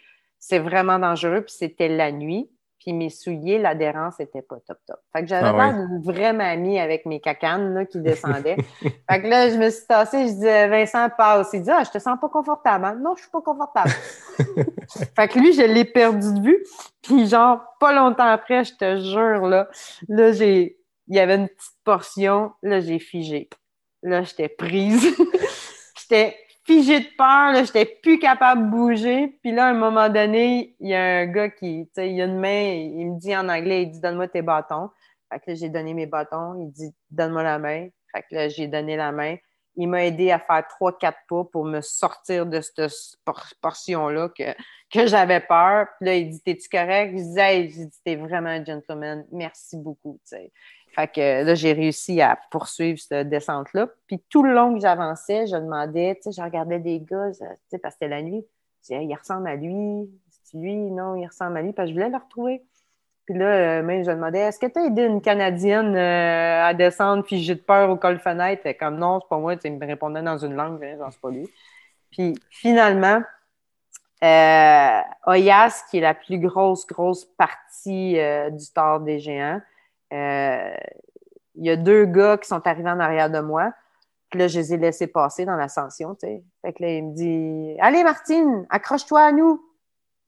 c'est vraiment dangereux, puis c'était la nuit. Puis mes souliers, l'adhérence était pas top top. Fait que j'avais Ah l'air ouais. d'une vraie mamie avec mes cacanes là, qui descendaient. fait que là, je me suis tassée, je disais Vincent passe. Il dit Ah, je te sens pas confortable. hein? Non, je suis pas confortable. fait que lui, je l'ai perdu de vue. Puis genre, pas longtemps après, je te jure, là, là, j'ai. Il y avait une petite portion, là, j'ai figé. Là, j'étais prise. j'étais figée de peur, là, j'étais plus capable de bouger. Puis là, à un moment donné, il y a un gars qui, tu sais, il a une main, il me dit en anglais, il dit Donne-moi tes bâtons. Fait que là, j'ai donné mes bâtons. Il dit Donne-moi la main. Fait que là, j'ai donné la main. Il m'a aidé à faire trois, quatre pas pour me sortir de cette por- portion-là que, que j'avais peur. Puis là, il dit T'es-tu correct? Je dis Hey, j'ai dit, T'es vraiment un gentleman. Merci beaucoup. tu sais. Fait que là, j'ai réussi à poursuivre cette descente-là. Puis tout le long que j'avançais, je demandais, tu sais, je regardais des gars, tu sais, parce que c'était la nuit. Je disais, il ressemble à lui. C'est lui? Non, il ressemble à lui. Parce que je voulais le retrouver. Puis là, euh, même, je demandais, est-ce que tu as aidé une Canadienne euh, à descendre puis j'ai de peur au col fenêtre? Était comme, non, c'est pas moi. Tu sais, il me répondait dans une langue, hein, genre, c'est pas lui. Puis finalement, euh, Oyas, qui est la plus grosse, grosse partie du tort des géants, il y a deux gars qui sont arrivés en arrière de moi. Puis là, je les ai laissés passer dans l'ascension, tu sais. Fait que là, il me dit Allez, Martine, accroche-toi à nous.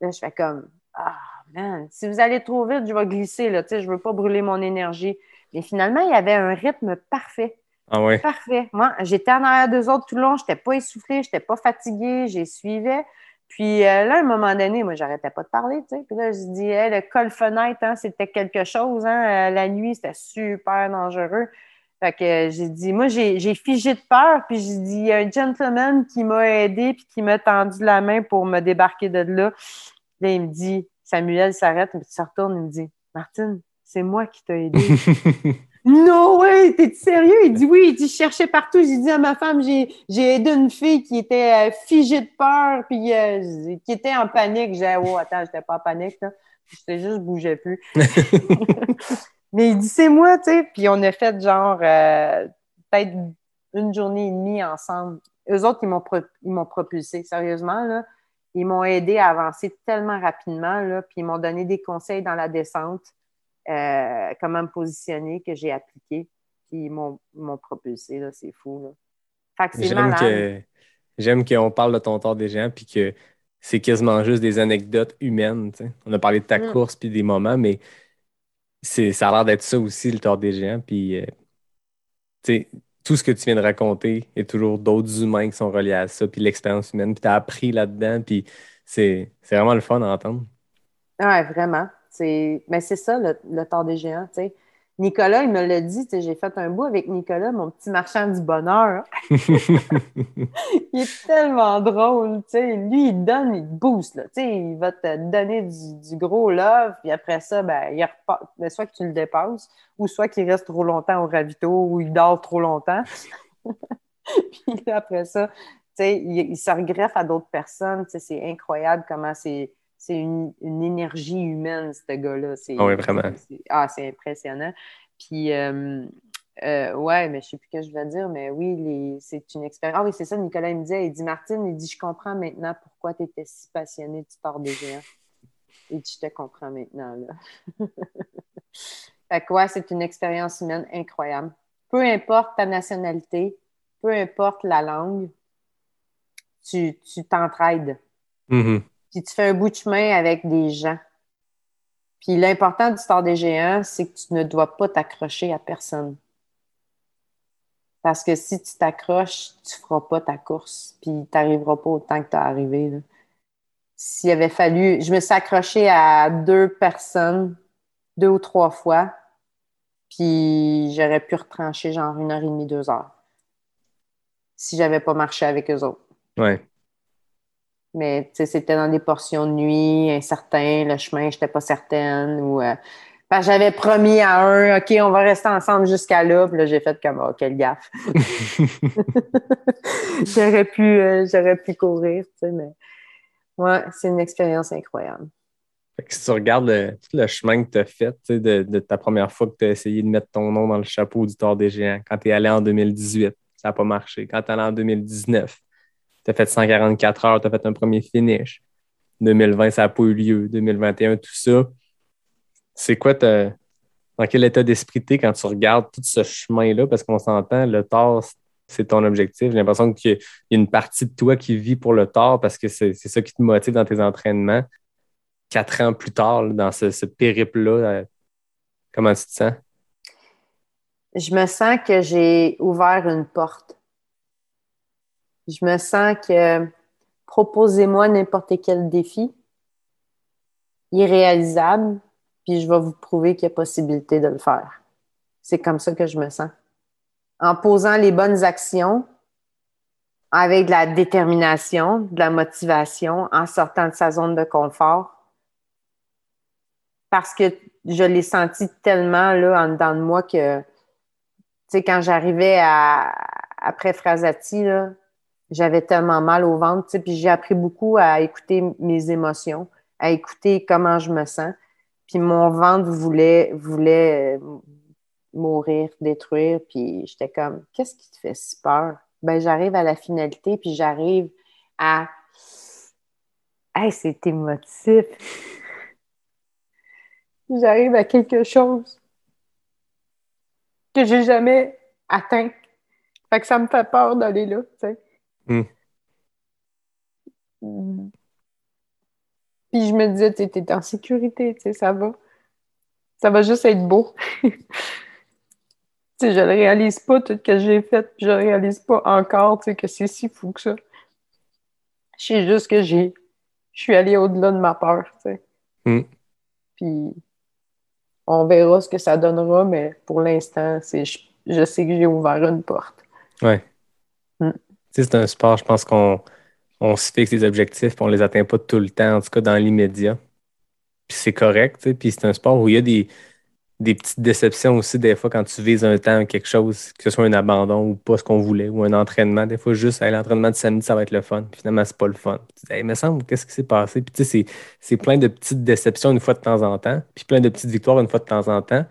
Là, je fais comme Ah, man, si vous allez trop vite, je vais glisser, là, tu sais, je veux pas brûler mon énergie. Mais finalement, il y avait un rythme parfait. Ah. Parfait. Moi, j'étais en arrière d'eux autres tout le long, je n'étais pas essoufflée, je n'étais pas fatiguée, j'y suivais. Puis euh, là, à un moment donné, moi, j'arrêtais pas de parler, tu sais. Puis là, je dis, hey, le col-fenêtre, hein, c'était quelque chose, hein. Euh, la nuit, c'était super dangereux. Fait que euh, j'ai dit, moi, j'ai figé de peur, puis j'ai dit, il y a un gentleman qui m'a aidé, puis qui m'a tendu la main pour me débarquer de là. Là, il me dit, Samuel s'arrête, puis il se retourne, il me dit, Martine, c'est moi qui t'ai aidé. Non, ouais, t'es sérieux? Il dit oui, il dit, je cherchais partout. J'ai dit à ma femme, j'ai, j'ai aidé une fille qui était euh, figée de peur, puis euh, qui était en panique. J'ai dit, oh, attends, j'étais pas en panique, là. J'étais juste, bougeais plus. Mais il dit, c'est moi, tu sais. Puis on a fait genre, euh, peut-être une journée et demie ensemble. Eux autres, ils m'ont, pro- ils m'ont propulsé, sérieusement, là. Ils m'ont aidé à avancer tellement rapidement, là. Puis ils m'ont donné des conseils dans la descente euh, comment me positionner que j'ai appliqué. Puis ils m'ont, propulsé, là, c'est fou. Là. Fait que c'est J'aime malade. que j'aime qu'on parle de ton tort des géants puis que c'est quasiment juste des anecdotes humaines. On a parlé de ta Mm. course puis des moments, mais c'est, ça a l'air d'être ça aussi, le tort des géants. Puis, euh, tu sais, tout ce que tu viens de raconter, il y a toujours d'autres humains qui sont reliés à ça, puis l'expérience humaine, puis tu as appris là-dedans, puis c'est, c'est vraiment le fun à entendre. Ouais, vraiment. C'est... Mais c'est ça, le, le tort des géants, tu sais. Nicolas, il me l'a dit, j'ai fait un bout avec Nicolas, mon petit marchand du bonheur. il est tellement drôle, tu sais. Lui, il donne, il te booste, là. Il va te donner du, du gros love, puis après ça, ben, il repart. Ben, soit que tu le dépasses, ou soit qu'il reste trop longtemps au ravito, ou il dort trop longtemps. puis après ça, il, il se regreffe à d'autres personnes. C'est incroyable comment c'est c'est une, une énergie humaine, ce gars-là. Ah oui, vraiment. ah, c'est impressionnant. Puis, euh, euh, ouais, mais je sais plus ce que je veux dire, mais oui, c'est une expérience. Ah oui, c'est ça, Nicolas, il me disait, il dit, Martine, il dit, je comprends maintenant pourquoi tu étais si passionnée du sport des géants. Il dit, je te comprends maintenant, là. fait que, ouais, c'est une expérience humaine incroyable. Peu importe ta nationalité, peu importe la langue, tu, tu t'entraides Mhm. Puis tu fais un bout de chemin avec des gens. Puis l'important du sport des géants, c'est que tu ne dois pas t'accrocher à personne. Parce que si tu t'accroches, tu feras pas ta course, puis tu n'arriveras pas autant que tu as arrivé. S'il avait fallu, je me suis accrochée à deux personnes, deux ou trois fois, puis j'aurais pu retrancher genre une heure et demie, deux heures. Si j'avais pas marché avec eux autres. Ouais. Mais c'était dans des portions de nuit, incertain, le chemin, je n'étais pas certaine. Ou, euh, j'avais promis à un, OK, on va rester ensemble jusqu'à là. Puis là, j'ai fait comme, oh, quelle gaffe. j'aurais pu, euh, j'aurais pu courir, tu sais, mais ouais, c'est une expérience incroyable. Fait que si tu regardes le, tout le chemin que tu as fait, de, de ta première fois que tu as essayé de mettre ton nom dans le chapeau du tort des géants, quand tu es allé en 2018, ça n'a pas marché. Quand tu es allé en 2019, tu as fait 144 heures, tu as fait un premier finish. 2020, ça n'a pas eu lieu. 2021, tout ça. C'est quoi ta- dans quel état d'esprit tu es quand tu regardes tout ce chemin-là? Parce qu'on s'entend, le tort, c'est ton objectif. J'ai l'impression qu'il y a une partie de toi qui vit pour le tort parce que c'est ça qui te motive dans tes entraînements quatre ans plus tard, dans ce, ce périple-là, euh, comment tu te sens? Je me sens que j'ai ouvert une porte. Je me sens que proposez-moi n'importe quel défi irréalisable, puis je vais vous prouver qu'il y a possibilité de le faire. C'est comme ça que je me sens. En posant les bonnes actions, avec de la détermination, de la motivation, en sortant de sa zone de confort, parce que je l'ai senti tellement là en dedans de moi que tu sais quand j'arrivais à après Frasati là, j'avais tellement mal au ventre, puis j'ai appris beaucoup à écouter mes émotions, à écouter comment je me sens. Puis mon ventre voulait voulait euh, mourir, détruire, puis j'étais comme qu'est-ce qui te fait si peur? Ben j'arrive à la finalité puis j'arrive à Hey, c'est émotif j'arrive à quelque chose que j'ai jamais atteint. Fait que ça me fait peur d'aller là, tu sais. Mm. Mm. Puis je me disais, tu es en sécurité, tu sais, ça va. Ça va juste être beau. tu sais, je le réalise pas, tout ce que j'ai fait, puis je le réalise pas encore, tu sais, que c'est si fou que ça. Je sais juste que j'ai je suis allée au-delà de ma peur, tu sais. Mm. Puis on verra ce que ça donnera, mais pour l'instant, c'est je, je sais que j'ai ouvert une porte. Ouais. C'est un sport, je pense qu'on on se fixe des objectifs puis on les atteint pas tout le temps, en tout cas dans l'immédiat. Puis c'est correct. Puis c'est un sport où il y a des, des petites déceptions aussi, des fois, quand tu vises un temps, quelque chose, que ce soit un abandon ou pas ce qu'on voulait, ou un entraînement. Des fois, juste, l'entraînement de samedi, ça va être le fun. Puis finalement, c'est pas le fun. Puis Hey, me semble, qu'est-ce qui s'est passé? Puis tu sais, c'est- plein de petites déceptions une fois de temps en temps, puis plein de petites victoires une fois de temps en temps.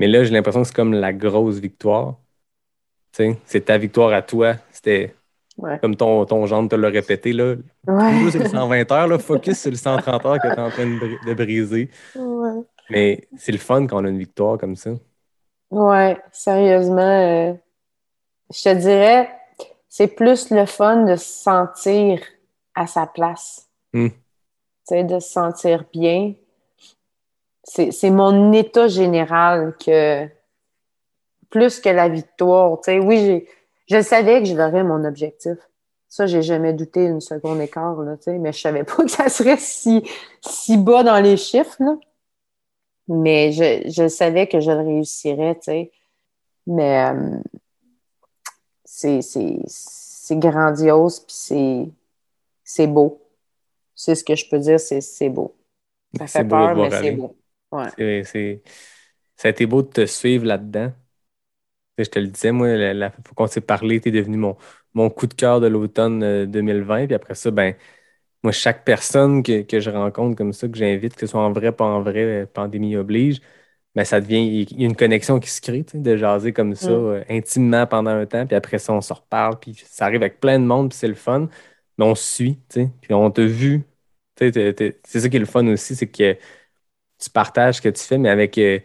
Mais là, j'ai l'impression que c'est comme la grosse victoire. C'est ta victoire à toi. C'était Ouais. comme ton, ton gendre te l'a répété. Là. Ouais. C'est le 120 heures. Là. Focus sur le 130 heures que tu es en train de, bri- de briser. Ouais. Mais c'est le fun quand on a une victoire comme ça. Ouais, sérieusement, euh, je te dirais, c'est plus le fun de se sentir à sa place. Hmm. Tu sais, de se sentir bien. C'est mon état général que plus que la victoire. Tu sais, oui, j'ai- je savais que je l'aurais mon objectif. Ça, j'ai jamais douté une seconde écart, là, mais je savais pas que ça serait si, si bas dans les chiffres, là. Mais je, je savais que je le réussirais. Mais euh, c'est, grandiose, puis c'est, beau. C'est ce que je peux dire, c'est, beau. Ça fait peur, mais c'est beau. Ouais. Ça a été beau de te suivre là-dedans. Je te le disais, moi, la, la fois qu'on s'est parlé, tu es devenu mon, mon coup de cœur de l'automne euh, 2020. Puis après ça, ben, moi, chaque personne que, que je rencontre comme ça, que j'invite, que ce soit en vrai, pas en vrai, euh, pandémie oblige, ben, ça devient, il y a une connexion qui se crée, de jaser comme ça, Mm. euh, intimement pendant un temps. Puis après ça, on se reparle. Puis ça arrive avec plein de monde, puis c'est le fun. Mais on se suit. Puis on t'a vu. C'est ça qui est le fun aussi, c'est que tu partages ce que tu fais, mais avec euh,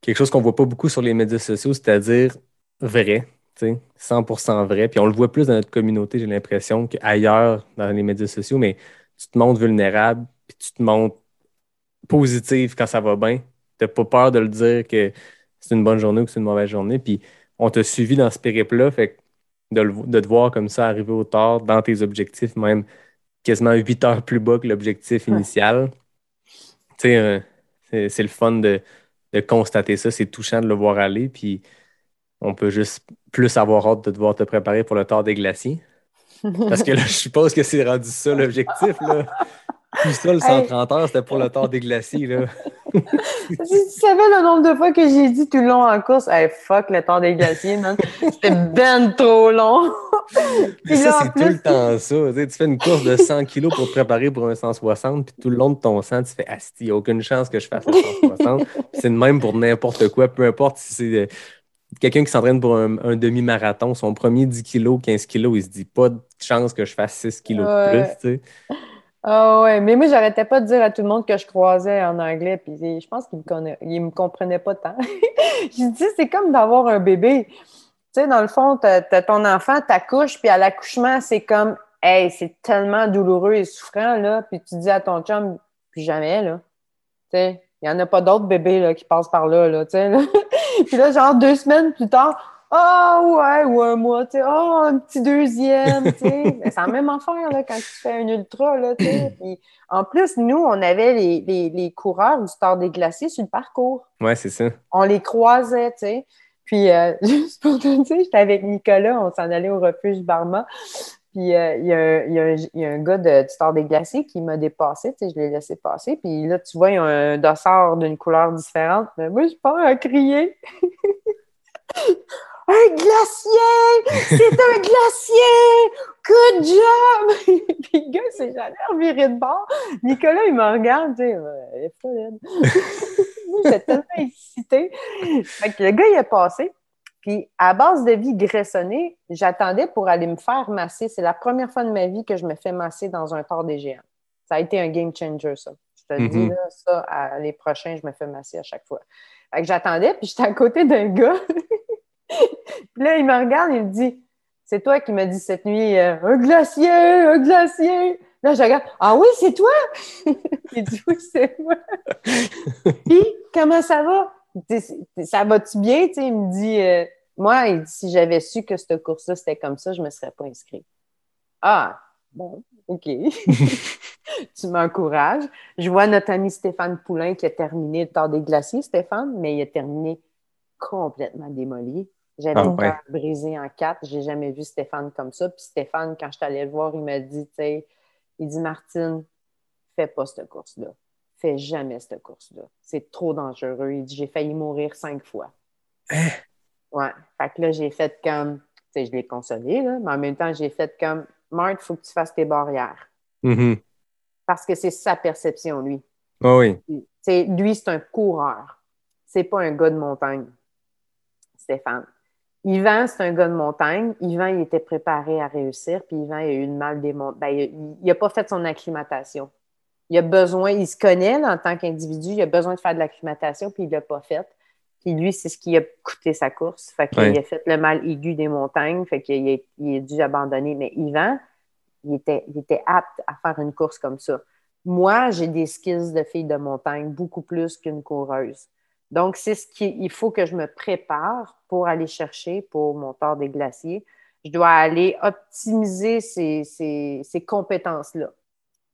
quelque chose qu'on voit pas beaucoup sur les médias sociaux, c'est-à-dire vrai, tu sais, 100% vrai. Puis on le voit plus dans notre communauté, j'ai l'impression, qu'ailleurs dans les médias sociaux, mais tu te montres vulnérable, puis tu te montres positive quand ça va bien. Tu n'as pas peur de le dire que c'est une bonne journée ou que c'est une mauvaise journée. Puis on t'a suivi dans ce périple-là, fait que de, le- de te voir comme ça arriver au tard dans tes objectifs, même quasiment 8 heures plus bas que l'objectif Ouais. initial. Tu sais, euh, c'est le fun de, de constater ça, c'est touchant de le voir aller, puis on peut juste plus avoir hâte de devoir te préparer pour le tard des glaciers. Parce que là, je suppose que c'est rendu ça l'objectif. Tout ça, le 130 heures, c'était pour le tard des glaciers, là. Si tu savais le nombre de fois que j'ai dit tout le long en course, hey, fuck le temps des glaciers, man. C'était ben trop long. Mais Puis ça, c'est tout le temps ça. Tu, sais, tu fais une course de 100 kilos pour te préparer pour un 160, puis tout le long de ton sang, tu fais Asti, il n'y a aucune chance que je fasse le 160. Puis c'est de même pour n'importe quoi, peu importe si c'est euh, quelqu'un qui s'entraîne pour un, un demi-marathon, son premier 10 kilos, 15 kilos, il se dit pas de chance que je fasse 6 kilos de Ouais. plus. Tu sais. Ah ouais, mais moi, j'arrêtais pas de dire à tout le monde que je croisais en anglais, puis je pense qu'ils me, conna- ils me comprenaient pas tant. je dis, c'est comme d'avoir un bébé. Tu sais, dans le fond, t'as as ton enfant, t'accouches, puis à l'accouchement, c'est comme, hey, c'est tellement douloureux et souffrant, là, puis tu dis à ton chum, puis jamais, là. Tu sais, il y en a pas d'autres bébés, là, qui passent par là, là, tu sais, puis là, genre, deux semaines plus tard, ah ouais, ou un mois, tu sais, oh, un petit deuxième, tu sais. Mais c'est la même affaire, là, quand tu fais un ultra, là, tu sais. Puis, en plus, nous, on avait les, les, les coureurs du Stade des Glaciers sur le parcours. Ouais, c'est ça. On les croisait, tu sais. Puis, euh, juste pour te dire, j'étais avec Nicolas, on s'en allait au refuge Barma. Puis, euh, il y, a un- il y a un- il y a un gars de, du Stade des Glaciers qui m'a dépassé, tu sais, je l'ai laissé passer. Puis là, tu vois, il y a un dossard d'une couleur différente. Mais moi, je pars à crier. un glacier! C'est un glacier! Good job! Puis le gars s'est jamais reviré de bord. Nicolas, il me regarde, tu sais, elle est elle. Moi, J'étais tellement excitée. Fait que le gars, il est passé. Puis, à base de vie graissonnée, j'attendais pour aller me faire masser. C'est la première fois de ma vie que je me fais masser dans un tort des géants. Ça a été un game changer, ça. Je te le dis, Mhm. là, ça, à- les prochains, je me fais masser à chaque fois. Fait que j'attendais, puis j'étais à côté d'un gars. puis là, il me regarde, il me dit C'est toi qui m'as dit cette nuit euh, un glacier, un glacier. Là, je regarde Ah oui, c'est toi? Il dit Oui, c'est moi. puis, comment ça va? Ça va-tu bien? Il me dit euh, Moi, si j'avais su que cette course-là, c'était comme ça, je ne me serais pas inscrit. Ah, bon, OK. tu m'encourages. Je vois notre ami Stéphane Poulain qui a terminé le temps des glaciers, Stéphane, mais il a terminé complètement démoli. J'avais Ah, le ouais. cœur brisé en quatre. J'ai jamais vu Stéphane comme ça. Puis Stéphane, quand je suis allée le voir, il m'a dit, tu sais, il dit, Martine, fais pas cette course-là. Fais jamais cette course-là. C'est trop dangereux. Il dit, j'ai failli mourir cinq fois. Hein? Ouais. Fait que là, j'ai fait comme, tu sais, je l'ai consolé, là, mais en même temps, j'ai fait comme, Marthe, il faut que tu fasses tes barrières. Mhm. Parce que c'est sa perception, lui. Ah oui. Tu sais, lui, c'est un coureur. C'est pas un gars de montagne, Stéphane. Yvan, c'est un gars de montagne. Yvan, il était préparé à réussir, puis Yvan, il a eu une mal des montagnes. Ben, il n'a pas fait son acclimatation. Il a besoin, il se connaît là, en tant qu'individu, il a besoin de faire de l'acclimatation, puis il ne l'a pas fait. Puis lui, c'est ce qui a coûté sa course. Fait qu'il a fait le mal aigu des montagnes, fait qu'il a, il a dû abandonner. Mais Yvan, il était, il était apte à faire une course comme ça. Moi, j'ai des skills de fille de montagne beaucoup plus qu'une coureuse. Donc, c'est ce qu'il il faut que je me prépare pour aller chercher pour mon tort des glaciers. Je dois aller optimiser ces, ces- ces compétences-là.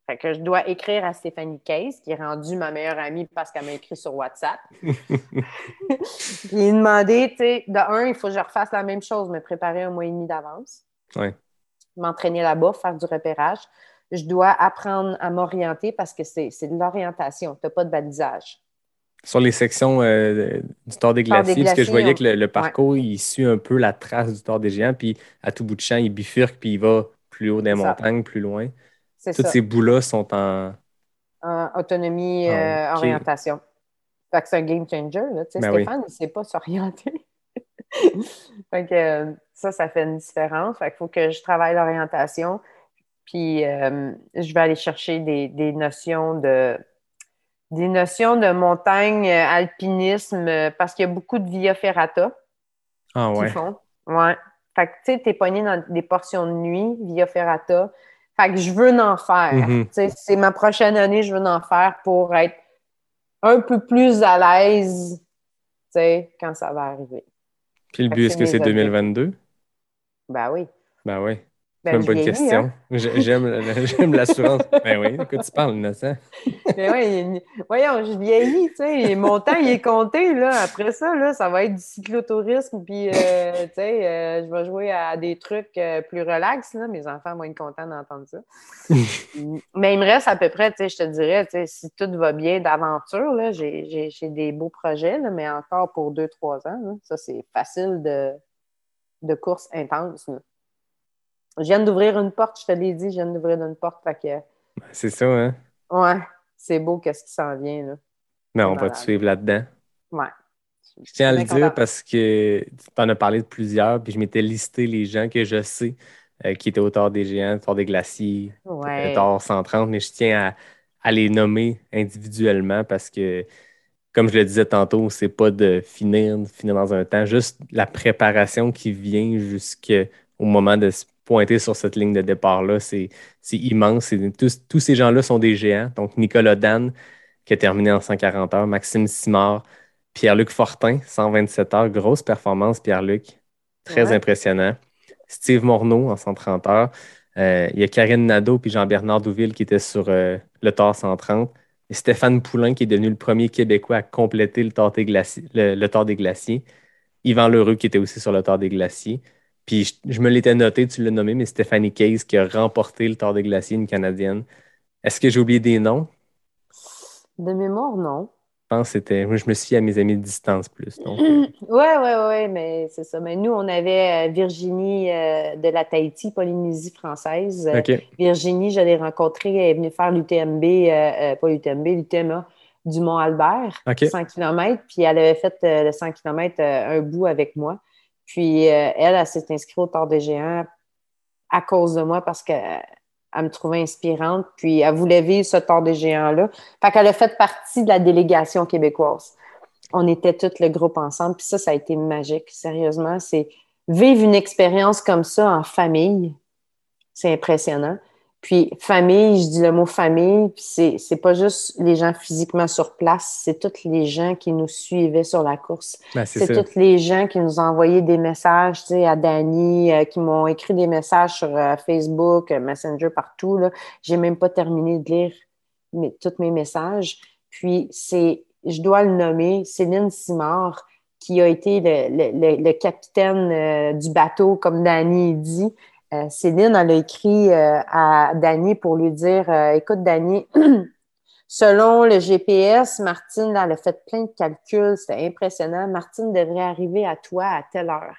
Fait que je dois écrire à Stéphanie Case, qui est rendue ma meilleure amie parce qu'elle m'a écrit sur WhatsApp. Puis demander, tu sais, de un, il faut que je refasse la même chose, me préparer un mois et demi d'avance. Ouais. M'entraîner là-bas, faire du repérage. Je dois apprendre à m'orienter parce que c'est de l'orientation. Tu n'as pas de balisage. Sur les sections euh, du Tour des Glaciers, parce que je voyais que le, le parcours, il suit un peu la trace du Tour des Géants, puis à tout bout de champ, il bifurque, puis il va plus haut des ça. montagnes, plus loin. Tous ça. ces bouts-là sont en. En autonomie, Ah, euh, orientation. Fait que c'est un game changer. Là. Tu sais, Ben oui. Stéphane, il ne sait pas s'orienter. fait que euh, ça, ça fait une différence. Fait qu'il faut que je travaille l'orientation. Puis euh, je vais aller chercher des, des notions de des notions de montagne, euh, alpinisme, euh, parce qu'il y a beaucoup de via ferrata Ah qui ouais. font. Ouais. Fait que, tu sais, t'es pogné dans des portions de nuit, via ferrata. Fait que je veux en faire. Mhm. Sais, c'est ma prochaine année, je veux en faire pour être un peu plus à l'aise, tu sais, quand ça va arriver. Puis le but, est-ce que c'est mes objectifs. 2022? Ben oui. Ben oui. Ben, pas une vieillis, question. hein. J'ai- J'aime l'assurance. ben oui, de quoi tu parles, innocent? Mais ouais, il- voyons, je vieillis, tu sais, mon temps, il est compté, là. Après ça, là, ça va être du cyclotourisme, puis, euh, tu sais, euh, je vais jouer à des trucs euh, plus relax, là. Mes enfants vont être contents d'entendre ça. Mais il me reste à peu près, tu sais, je te dirais, tu sais, si tout va bien d'aventure, là, j'ai des beaux projets, là, mais encore pour deux, trois ans, là. Ça, c'est facile de, de course intense, là. Je viens d'ouvrir une porte, je te l'ai dit, je viens d'ouvrir une porte, fait que, C'est ça, hein? ouais, c'est beau qu'est-ce qui s'en vient, là. Mais on va te suivre là-dedans. Ouais. Je tiens à le dire parce que tu en as parlé de plusieurs, puis je m'étais listé les gens que je sais euh, qui étaient au Tour des Géants, Tour des Glaciers, Ouais. le Tour 130, mais je tiens à, à les nommer individuellement parce que, comme je le disais tantôt, c'est pas de finir, de finir dans un temps, juste la préparation qui vient jusqu'au moment de se pointer sur cette ligne de départ-là, c'est immense. Tous, tous ces gens-là sont des géants. Donc, Nicolas Dan, qui a terminé en 140 heures, Maxime Simard, Pierre-Luc Fortin, 127 heures, grosse performance, Pierre-Luc, très Ouais. impressionnant. Steve Morneau en 130 heures. Euh, il y a Karine Nadeau puis Jean-Bernard Douville qui étaient sur euh, le Tour 130. Et Stéphane Poulain qui est devenu le premier Québécois à compléter le Tour des Glaciers. Le, le Tour des Glaciers. Yvan Lheureux qui était aussi sur le Tour des Glaciers. Puis je, je me l'étais noté, tu l'as nommé, mais Stéphanie Case qui a remporté le Tour des Glaciers, une Canadienne. Est-ce que j'ai oublié des noms? De mémoire, non. Je pense que c'était. Moi, je me suis fié à mes amis de distance plus. Ouais, ouais, ouais, mais c'est ça. Mais nous, on avait euh, Virginie euh, de la Tahiti, Polynésie française. Virginie, je l'ai rencontrée, elle est venue faire l'UTMB, euh, pas l'UTMB, l'UTMA du Mont-Albert, OK. 100 km. Puis elle avait fait euh, le 100 km un bout avec moi. Puis euh, elle, elle s'est inscrite au Tour des Géants à cause de moi parce qu'elle me trouvait inspirante. Puis elle voulait vivre ce Tour des Géants-là. Fait qu'elle a fait partie de la délégation québécoise. On était tout le groupe ensemble. Puis ça, ça a été magique. Sérieusement, c'est vivre une expérience comme ça en famille. C'est impressionnant. Puis famille, je dis le mot famille, puis c'est, c'est pas juste les gens physiquement sur place, c'est tous les gens qui nous suivaient sur la course. Ben, c'est tous les gens qui nous ont envoyé des messages, tu sais, à Dani, euh, qui m'ont écrit des messages sur euh, Facebook, euh, Messenger, partout. Là. J'ai même pas terminé de lire mes, tous mes messages. Puis c'est, je dois le nommer, Céline Simard, qui a été le, le- le- le capitaine euh, du bateau, comme Dani dit. Euh, Céline, elle a écrit euh, à Dani pour lui dire euh, Écoute, Dani, selon le GPS, Martine, là, elle a fait plein de calculs, c'était impressionnant. Martine devrait arriver à toi à telle heure.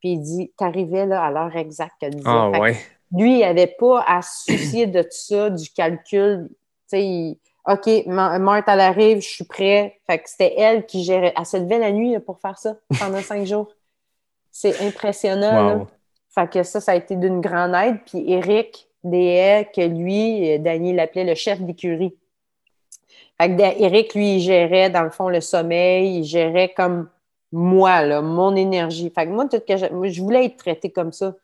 Puis il dit T'arrivais là à l'heure exacte qu'elle disait. Ah ouais. lui, il n'avait pas à se soucier de ça, du calcul. Tu sais, il- OK, Ma- Marthe, elle arrive, je suis prêt. Fait que c'était elle qui gérait. Elle se levait la nuit là, pour faire ça pendant cinq jours. C'est impressionnant. là. Fait que ça, ça a été d'une grande aide. Puis Eric Deshaies, que lui, euh, Daniel l'appelait le chef d'écurie. Fait que Eric, lui, il gérait, dans le fond, le sommeil, il gérait comme moi, là, mon énergie. Fait que moi, tout que je, moi, je voulais être traitée comme ça.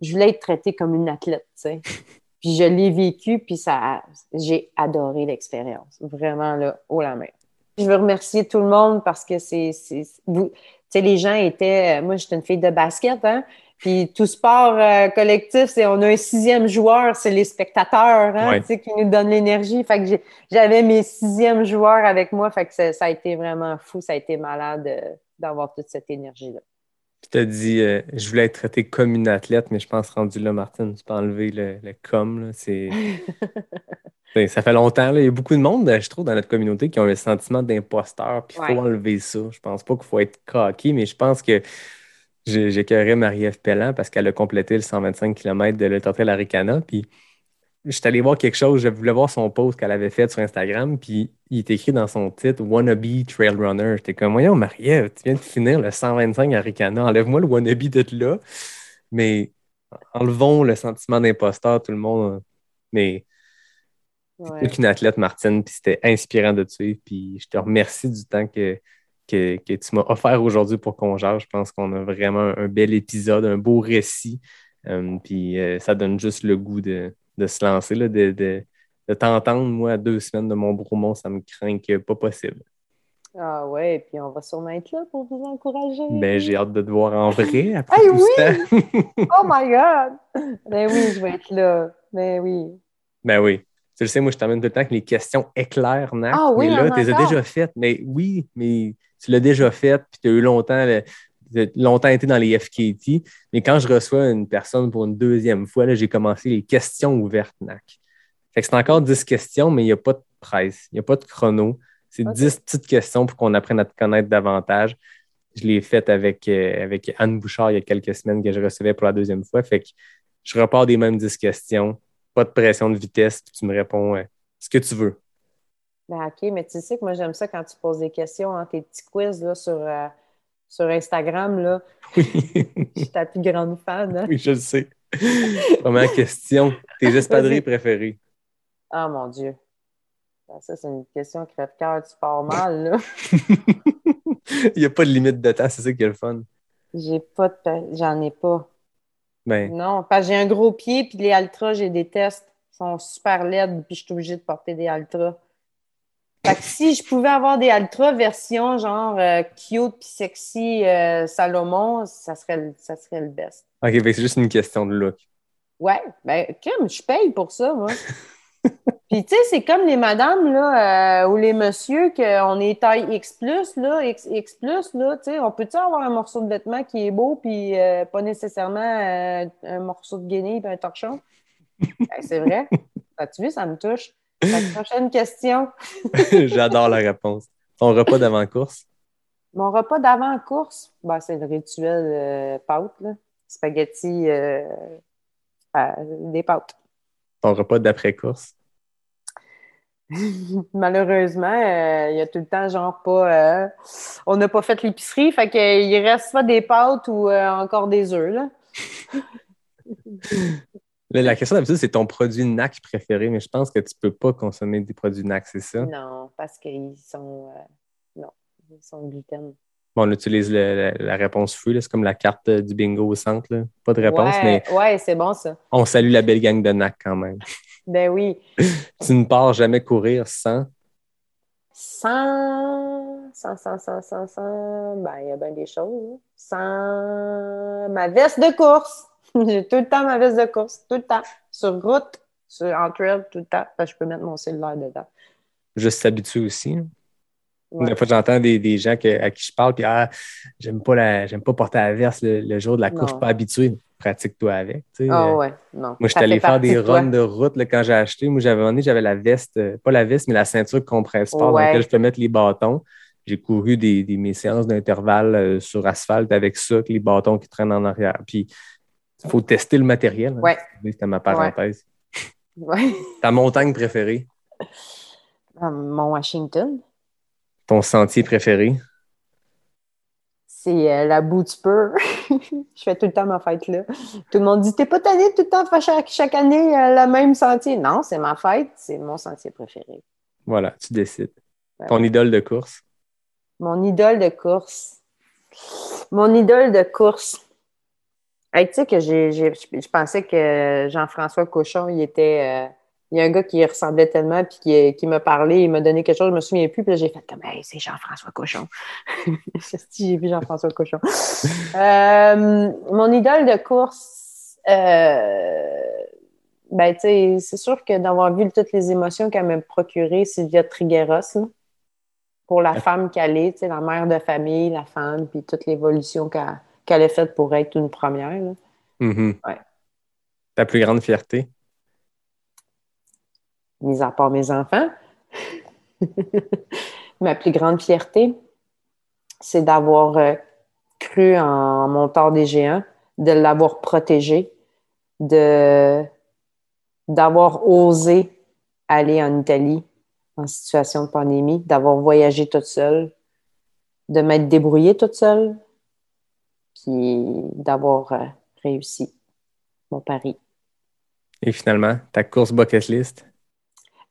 Je voulais être traitée comme une athlète, tu sais. Puis je l'ai vécu, puis ça, j'ai adoré l'expérience. Vraiment, là, haut la main. Je veux remercier tout le monde parce que c'est, c'est, vous, tu sais, les gens étaient, euh, moi, j'étais une fille de basket, hein, puis tout sport euh, collectif, c'est on a un sixième joueur, c'est les spectateurs, hein, Ouais. tu sais, qui nous donnent l'énergie. Fait que j'avais mes sixièmes joueurs avec moi, fait que ça, ça a été vraiment fou, ça a été malade euh, d'avoir toute cette énergie-là. Tu t'as dit, euh, je voulais être traité comme une athlète, mais je pense rendu là, Martine, tu peux enlever le, le com. là, C'est... Ça fait longtemps. là. Il y a beaucoup de monde, je trouve, dans notre communauté qui ont le sentiment d'imposteur. Puis il faut enlever ça. Je pense pas qu'il faut être cocky, mais je pense que j'écœurais Marie-Ève Pellan parce qu'elle a complété le 125 km de l'Ultra Laricana. Puis je suis allé voir quelque chose, je voulais voir son post qu'elle avait fait sur Instagram, puis il est écrit dans son titre Wannabe Trail Runner. J'étais comme, voyons, Marie-Ève, tu viens de finir le 125 Aricana, enlève-moi le wannabe d'être là. Mais enlevons le sentiment d'imposteur, tout le monde. Mais Ouais. t'es qu'une athlète, Martine, puis c'était inspirant de te suivre. Puis je te remercie du temps que, que, que tu m'as offert aujourd'hui pour qu'on jase. Je pense qu'on a vraiment un, un bel épisode, un beau récit. Euh, puis euh, ça donne juste le goût de, de se lancer, là, de, de, de t'entendre. Moi, à deux semaines de mon Bromont, ça me craint que pas possible. Ah ouais, puis on va sûrement être là pour vous encourager. Ben, j'ai hâte de te voir en vrai après Hey, tout oui! Oh my God! Ben oui, je vais être là. Ben oui. Ben oui. Tu le sais, moi, je t'amène tout le temps que les questions éclairent, Nac. Ah oui, mais là, tu les as déjà faites. Mais oui, mais tu l'as déjà fait, puis tu as eu longtemps, le- tu as longtemps été dans les FKT. Mais quand je reçois une personne pour une deuxième fois, là, j'ai commencé les questions ouvertes, Nac. Fait que c'est encore 10 questions, mais il n'y a pas de presse, il n'y a pas de chrono. C'est Ok. 10 petites questions pour qu'on apprenne à te connaître davantage. Je l'ai faite avec, euh, avec Anne Bouchard il y a quelques semaines que je recevais pour la deuxième fois. Fait que je repars des mêmes 10 questions, pas de pression de vitesse, puis tu me réponds euh, ce que tu veux. Ben OK, mais tu sais que moi, j'aime ça quand tu poses des questions, hein, tes petits quiz là, sur, euh, sur Instagram. Là. Oui, Je suis ta plus grande fan. hein. oui je le sais. Première question. Tes espadrilles préférées? Ah mon Dieu. Ben, ça, c'est une question crève-cœur, tu pars mal. Là. Il n'y a pas de limite de temps, c'est ça qui est le fun. J'ai pas de. J'en ai pas. Ben, Non, parce que j'ai un gros pied, puis les Altras, j'ai des tests. Ils sont super laides, puis je suis obligée de porter des Altras. Fait que si je pouvais avoir des Altras version genre euh, cute puis sexy euh, Salomon, ça serait, le- ça serait le best. OK, c'est juste une question de look. Ouais, ben, crème, je paye pour ça, moi. Puis, tu sais, c'est comme les madames, là, euh, ou les messieurs, qu'on est taille X, là, X, X, là, tu sais, on peut-tu avoir un morceau de vêtement qui est beau, puis euh, pas nécessairement euh, un morceau de guenille puis un torchon? Ben, c'est vrai. As-tu vu, ça me touche. Prochaine question. J'adore la réponse. Ton repas d'avant-course? Mon repas d'avant-course, ben, c'est le rituel pâtes, là. Spaghetti, des pâtes. Ton repas d'après-course? Malheureusement, euh, il y a tout le temps, genre, pas. euh, on n'a pas fait l'épicerie, fait qu'il reste soit des pâtes ou euh, encore des œufs, là. La question d'habitude, c'est ton produit NAC préféré, mais je pense que tu ne peux pas consommer des produits NAC, c'est ça? Non, parce qu'ils sont. euh, non, ils sont gluten. Bon, on utilise le- la, la réponse feu, c'est comme la carte euh, du bingo au centre. là. Pas de réponse, ouais, mais ouais, c'est bon ça. on salue la belle gang de NAC quand même. Ben oui. Tu ne pars jamais courir sans? 100, 100, 100, 100, 100, 100, ben, il y a bien des choses. hein. 100, ma veste de course. J'ai tout le temps ma veste de course, tout le temps. Sur route, sur, en trail, tout le temps. Parce que je peux mettre mon cellulaire dedans. Juste s'habituer aussi. hein. Ouais. Des fois, j'entends des, des gens que- à qui je parle, puis ah, j'aime pas, la, j'aime pas porter la verse le, le jour de la course, je suis pas habitué. Pratique-toi avec. tu sais. Ah Euh, ouais, non. Moi, j'étais Ça allé faire des runs de route là, quand j'ai acheté. Moi, j'avais donné, j'avais la veste, euh, pas la veste, mais la ceinture compresse sport dans Ouais. laquelle je peux mettre les bâtons. J'ai couru des, des- mes séances d'intervalle euh, sur asphalte avec ça, les bâtons qui traînent en arrière. Puis, il faut tester le matériel. hein. Ouais. C'était ma parenthèse. Ouais. Ta montagne préférée, Mon Washington, ton sentier préféré? C'est euh, la bout du peur. je fais tout le temps ma fête là. Tout le monde dit T'es pas tanné tout le temps faire chaque, chaque année euh, le même sentier. Non, c'est ma fête, c'est mon sentier préféré. Voilà, tu décides. Ouais. Ton idole de course? Mon idole de course. Mon idole de course. Hey, tu sais que j'ai, j'ai- je pensais que Jean-François Cochon, il était. euh, il y a un gars qui ressemblait tellement, puis qui, qui m'a parlé, il m'a donné quelque chose, je me souviens plus, puis là, j'ai fait comme, hey, c'est Jean-François Cochon. J'ai vu Jean-François Cochon? Euh, mon idole de course, euh, ben, tu sais, c'est sûr que d'avoir vu toutes les émotions qu'elle m'a procurées, Sylvia Trigueros, là, pour la femme qu'elle est, tu sais, la mère de famille, la femme, puis toute l'évolution qu'elle a faite pour être une première. là. Mhm. Ouais. Ta plus grande fierté? Mis à part mes enfants. Ma plus grande fierté, c'est d'avoir euh, cru en mon tort des géants, de l'avoir protégé, de d'avoir osé aller en Italie en situation de pandémie, d'avoir voyagé toute seule, de m'être débrouillée toute seule, puis d'avoir euh, réussi mon pari. Et finalement, ta course bucket list.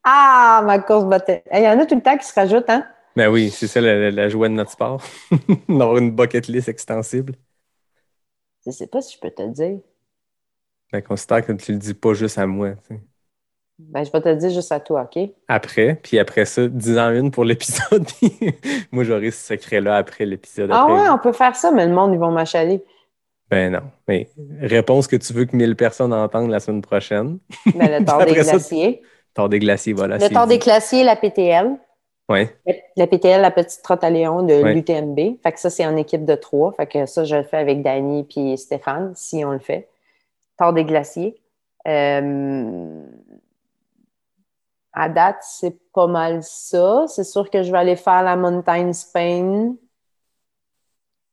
Ah, ma course bataille. Il y en a tout le temps qui se rajoutent, hein? Ben oui, c'est ça la, la- la joie de notre sport. D'avoir une bucket list extensible. Je sais pas si je peux te le dire. Ben, considère que tu le dis pas juste à moi. tu sais. Ben, je vais te le dire juste à toi, OK? Après, puis après ça, dis-en une pour l'épisode. moi, j'aurai ce secret-là après l'épisode. Ah après. ouais, on peut faire ça, mais le monde, ils vont m'achaler. Ben non. Mais réponse que tu veux que 1000 personnes entendent la semaine prochaine. Mais le tort des glaciers. Tort des glaciers, voilà. Le tort des glaciers, la PTL. Ouais. La PTL, la petite trotte à Léon de l'UTMB. Fait que ça, c'est en équipe de trois. Fait que ça, je le fais avec Dani puis Stéphane, si on le fait. Tort des glaciers. Euh, À date, c'est pas mal ça. C'est sûr que je vais aller faire la Mountain Spain.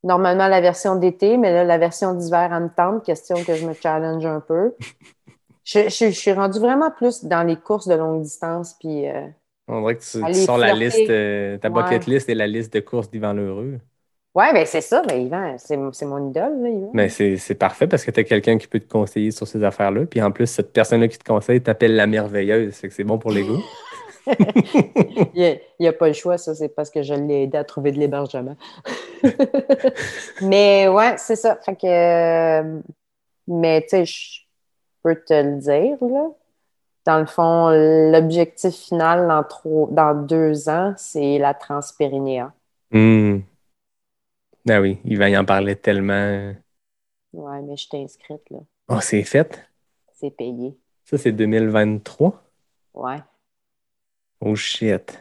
Normalement, la version d'été, mais là, la version d'hiver, elle me tente. Question que je me challenge un peu. Je, je- je suis rendue vraiment plus dans les courses de longue distance. Puis, euh, On dirait que tu, tu sors la liste, euh, ta bucket Ouais. list et la liste de courses d'Yvan Lheureux. ouais, ben c'est ça. Ben, Yvan, c'est c'est mon idole. Là, Yvan. Mais c'est c'est parfait parce que tu as quelqu'un qui peut te conseiller sur ces affaires-là. Puis en plus, cette personne-là qui te conseille t'appelle la merveilleuse. C'est que c'est bon pour les goûts. Il n'y a, pas le choix, ça, c'est parce que je l'ai aidé à trouver de l'hébergement. mais ouais, c'est ça. Fait que, euh, mais tu sais, je peux te le dire, là. Dans le fond, l'objectif final dans, trois- dans deux ans, c'est la transpérinéa. Hmm. Ah oui, Yvan y en parlait tellement. Ouais, mais je t'ai inscrite, là. Oh, c'est fait? C'est payé. Ça, c'est 2023. Ouais. Oh shit.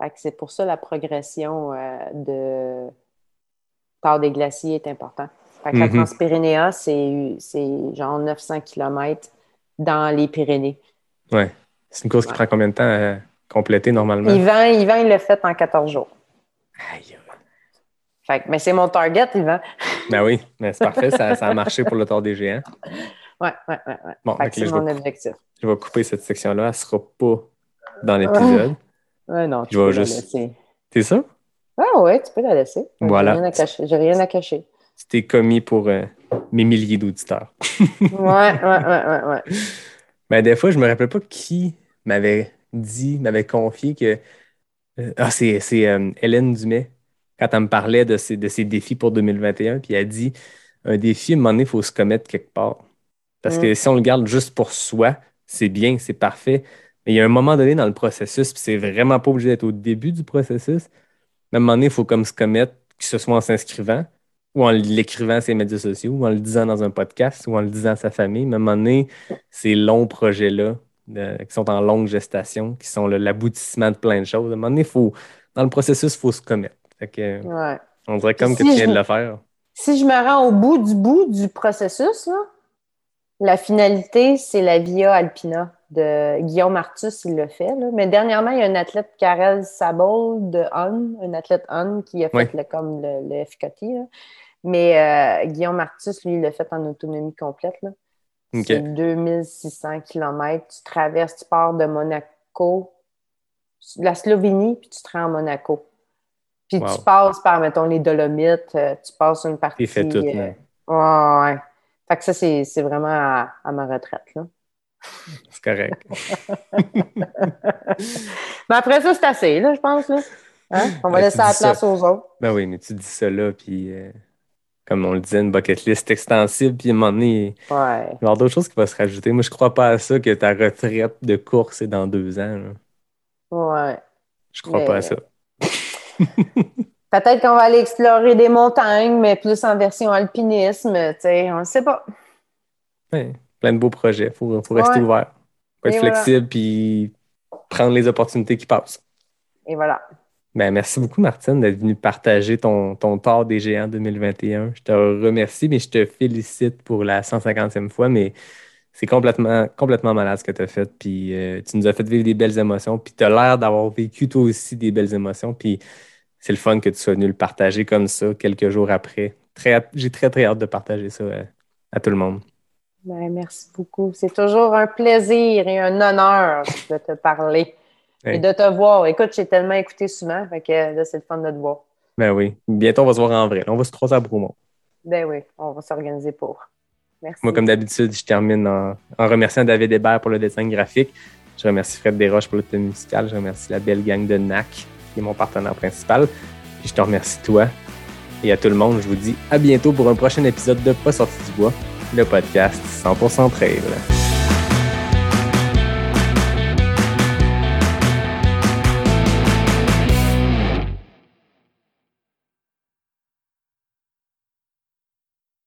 Fait que c'est pour ça la progression euh, de Tard des glaciers est important. Fait que la Mhm. Transpyrénéa, c'est genre 900 km dans les Pyrénées. Ouais. C'est une course qui prend combien de temps à compléter normalement? Yvan, Yvan, il l'a fait en 14 jours. Aïe. aïe. Fait que, mais c'est mon target, Yvan. Ben oui, mais c'est parfait. Ça, ça a marché pour le tort des géants. Ouais, ouais, ouais. ouais. Bon, c'est je mon vais, objectif. je vais couper cette section-là. Elle ne sera pas dans l'épisode. Ouais, non, tu Je vais peux juste- la laisser. C'est ça? Ah ouais, tu peux la laisser. Voilà. J'ai rien à cacher. C'était commis pour euh, mes milliers d'auditeurs. Ouais, ouais, ouais, ouais, ouais. Mais des fois, je me rappelle pas qui m'avait dit, m'avait confié que. euh, ah, c'est euh, Hélène Dumais. Quand elle me parlait de ses, de ses défis pour 2021, puis elle a dit un défi, à un moment donné, il faut se commettre quelque part. Parce que si on le garde juste pour soi, c'est bien, c'est parfait. Mais il y a un moment donné dans le processus, puis c'est vraiment pas obligé d'être au début du processus. Mais à un moment donné, il faut comme se commettre, que ce soit en s'inscrivant, ou en l'écrivant à ses médias sociaux, ou en le disant dans un podcast, ou en le disant à sa famille. Mais à un moment donné, ces longs projets-là, qui sont en longue gestation, qui sont l'aboutissement de plein de choses, à un moment donné, faut, dans le processus, il faut se commettre. Fait que, Ouais. on dirait comme Si que tu je viens de le faire. Si je me rends au bout du bout du processus, là, la finalité, c'est la Via Alpina de Guillaume Artus, il le fait. là. Mais dernièrement, il y a un athlète, Karel Sabol de Han, un athlète Han qui a fait Oui. le, comme le, le FKT. là. Mais euh, Guillaume Artus, lui, il l'a fait en autonomie complète. là. C'est 2600 km. Tu traverses, tu pars de Monaco, de la Slovénie, puis tu te rends à Monaco. Puis Wow. tu passes par, mettons, les Dolomites, euh, tu passes une partie. Il fait tout. euh, là. Ouais, ouais. Fait que ça, c'est vraiment à, à ma retraite. Là. C'est correct. Mais après ça, c'est assez, là, je pense. Là. Hein? On va Ouais, laisser la ça. place aux autres. Ben oui, mais tu dis ça là, puis euh, comme on le disait, une bucket list extensible, puis à un moment donné, il va y avoir d'autres choses qui vont se rajouter. Moi, je crois pas à ça que ta retraite de course est dans deux ans. là. Ouais. Je crois Mais- pas à ça. Peut-être qu'on va aller explorer des montagnes, mais plus en version alpinisme, tu sais, on ne sait pas. Ouais, plein de beaux projets. Faut, faut rester Ouais. ouvert. Faut être Et voilà. flexible, puis prendre les opportunités qui passent. Et voilà. Ben, merci beaucoup, Martine, d'être venue partager ton, ton tort des géants 2021. Je te remercie, mais je te félicite pour la 150e fois. Mais c'est complètement, complètement malade ce que tu as fait. Puis euh, tu nous as fait vivre des belles émotions. Puis tu as l'air d'avoir vécu toi aussi des belles émotions. Puis c'est le fun que tu sois venu le partager comme ça quelques jours après. J'ai très, très hâte de partager ça euh, à tout le monde. Ben, merci beaucoup. C'est toujours un plaisir et un honneur de te parler Et de te voir. Écoute, j'ai tellement écouté souvent, fait que là, c'est le fun de te voir. Ben oui. Bientôt, on va se voir en vrai. On va se croiser à Bromont. Ben oui, on va s'organiser pour. Merci. Moi, comme d'habitude, je termine en, en remerciant David Hébert pour le dessin graphique. Je remercie Fred Desroches pour le thème musical. Je remercie la belle gang de NAC, qui est mon partenaire principal. Puis je te remercie toi. Et à tout le monde, je vous dis à bientôt pour un prochain épisode de Pas sorti du bois, le podcast 100% trail.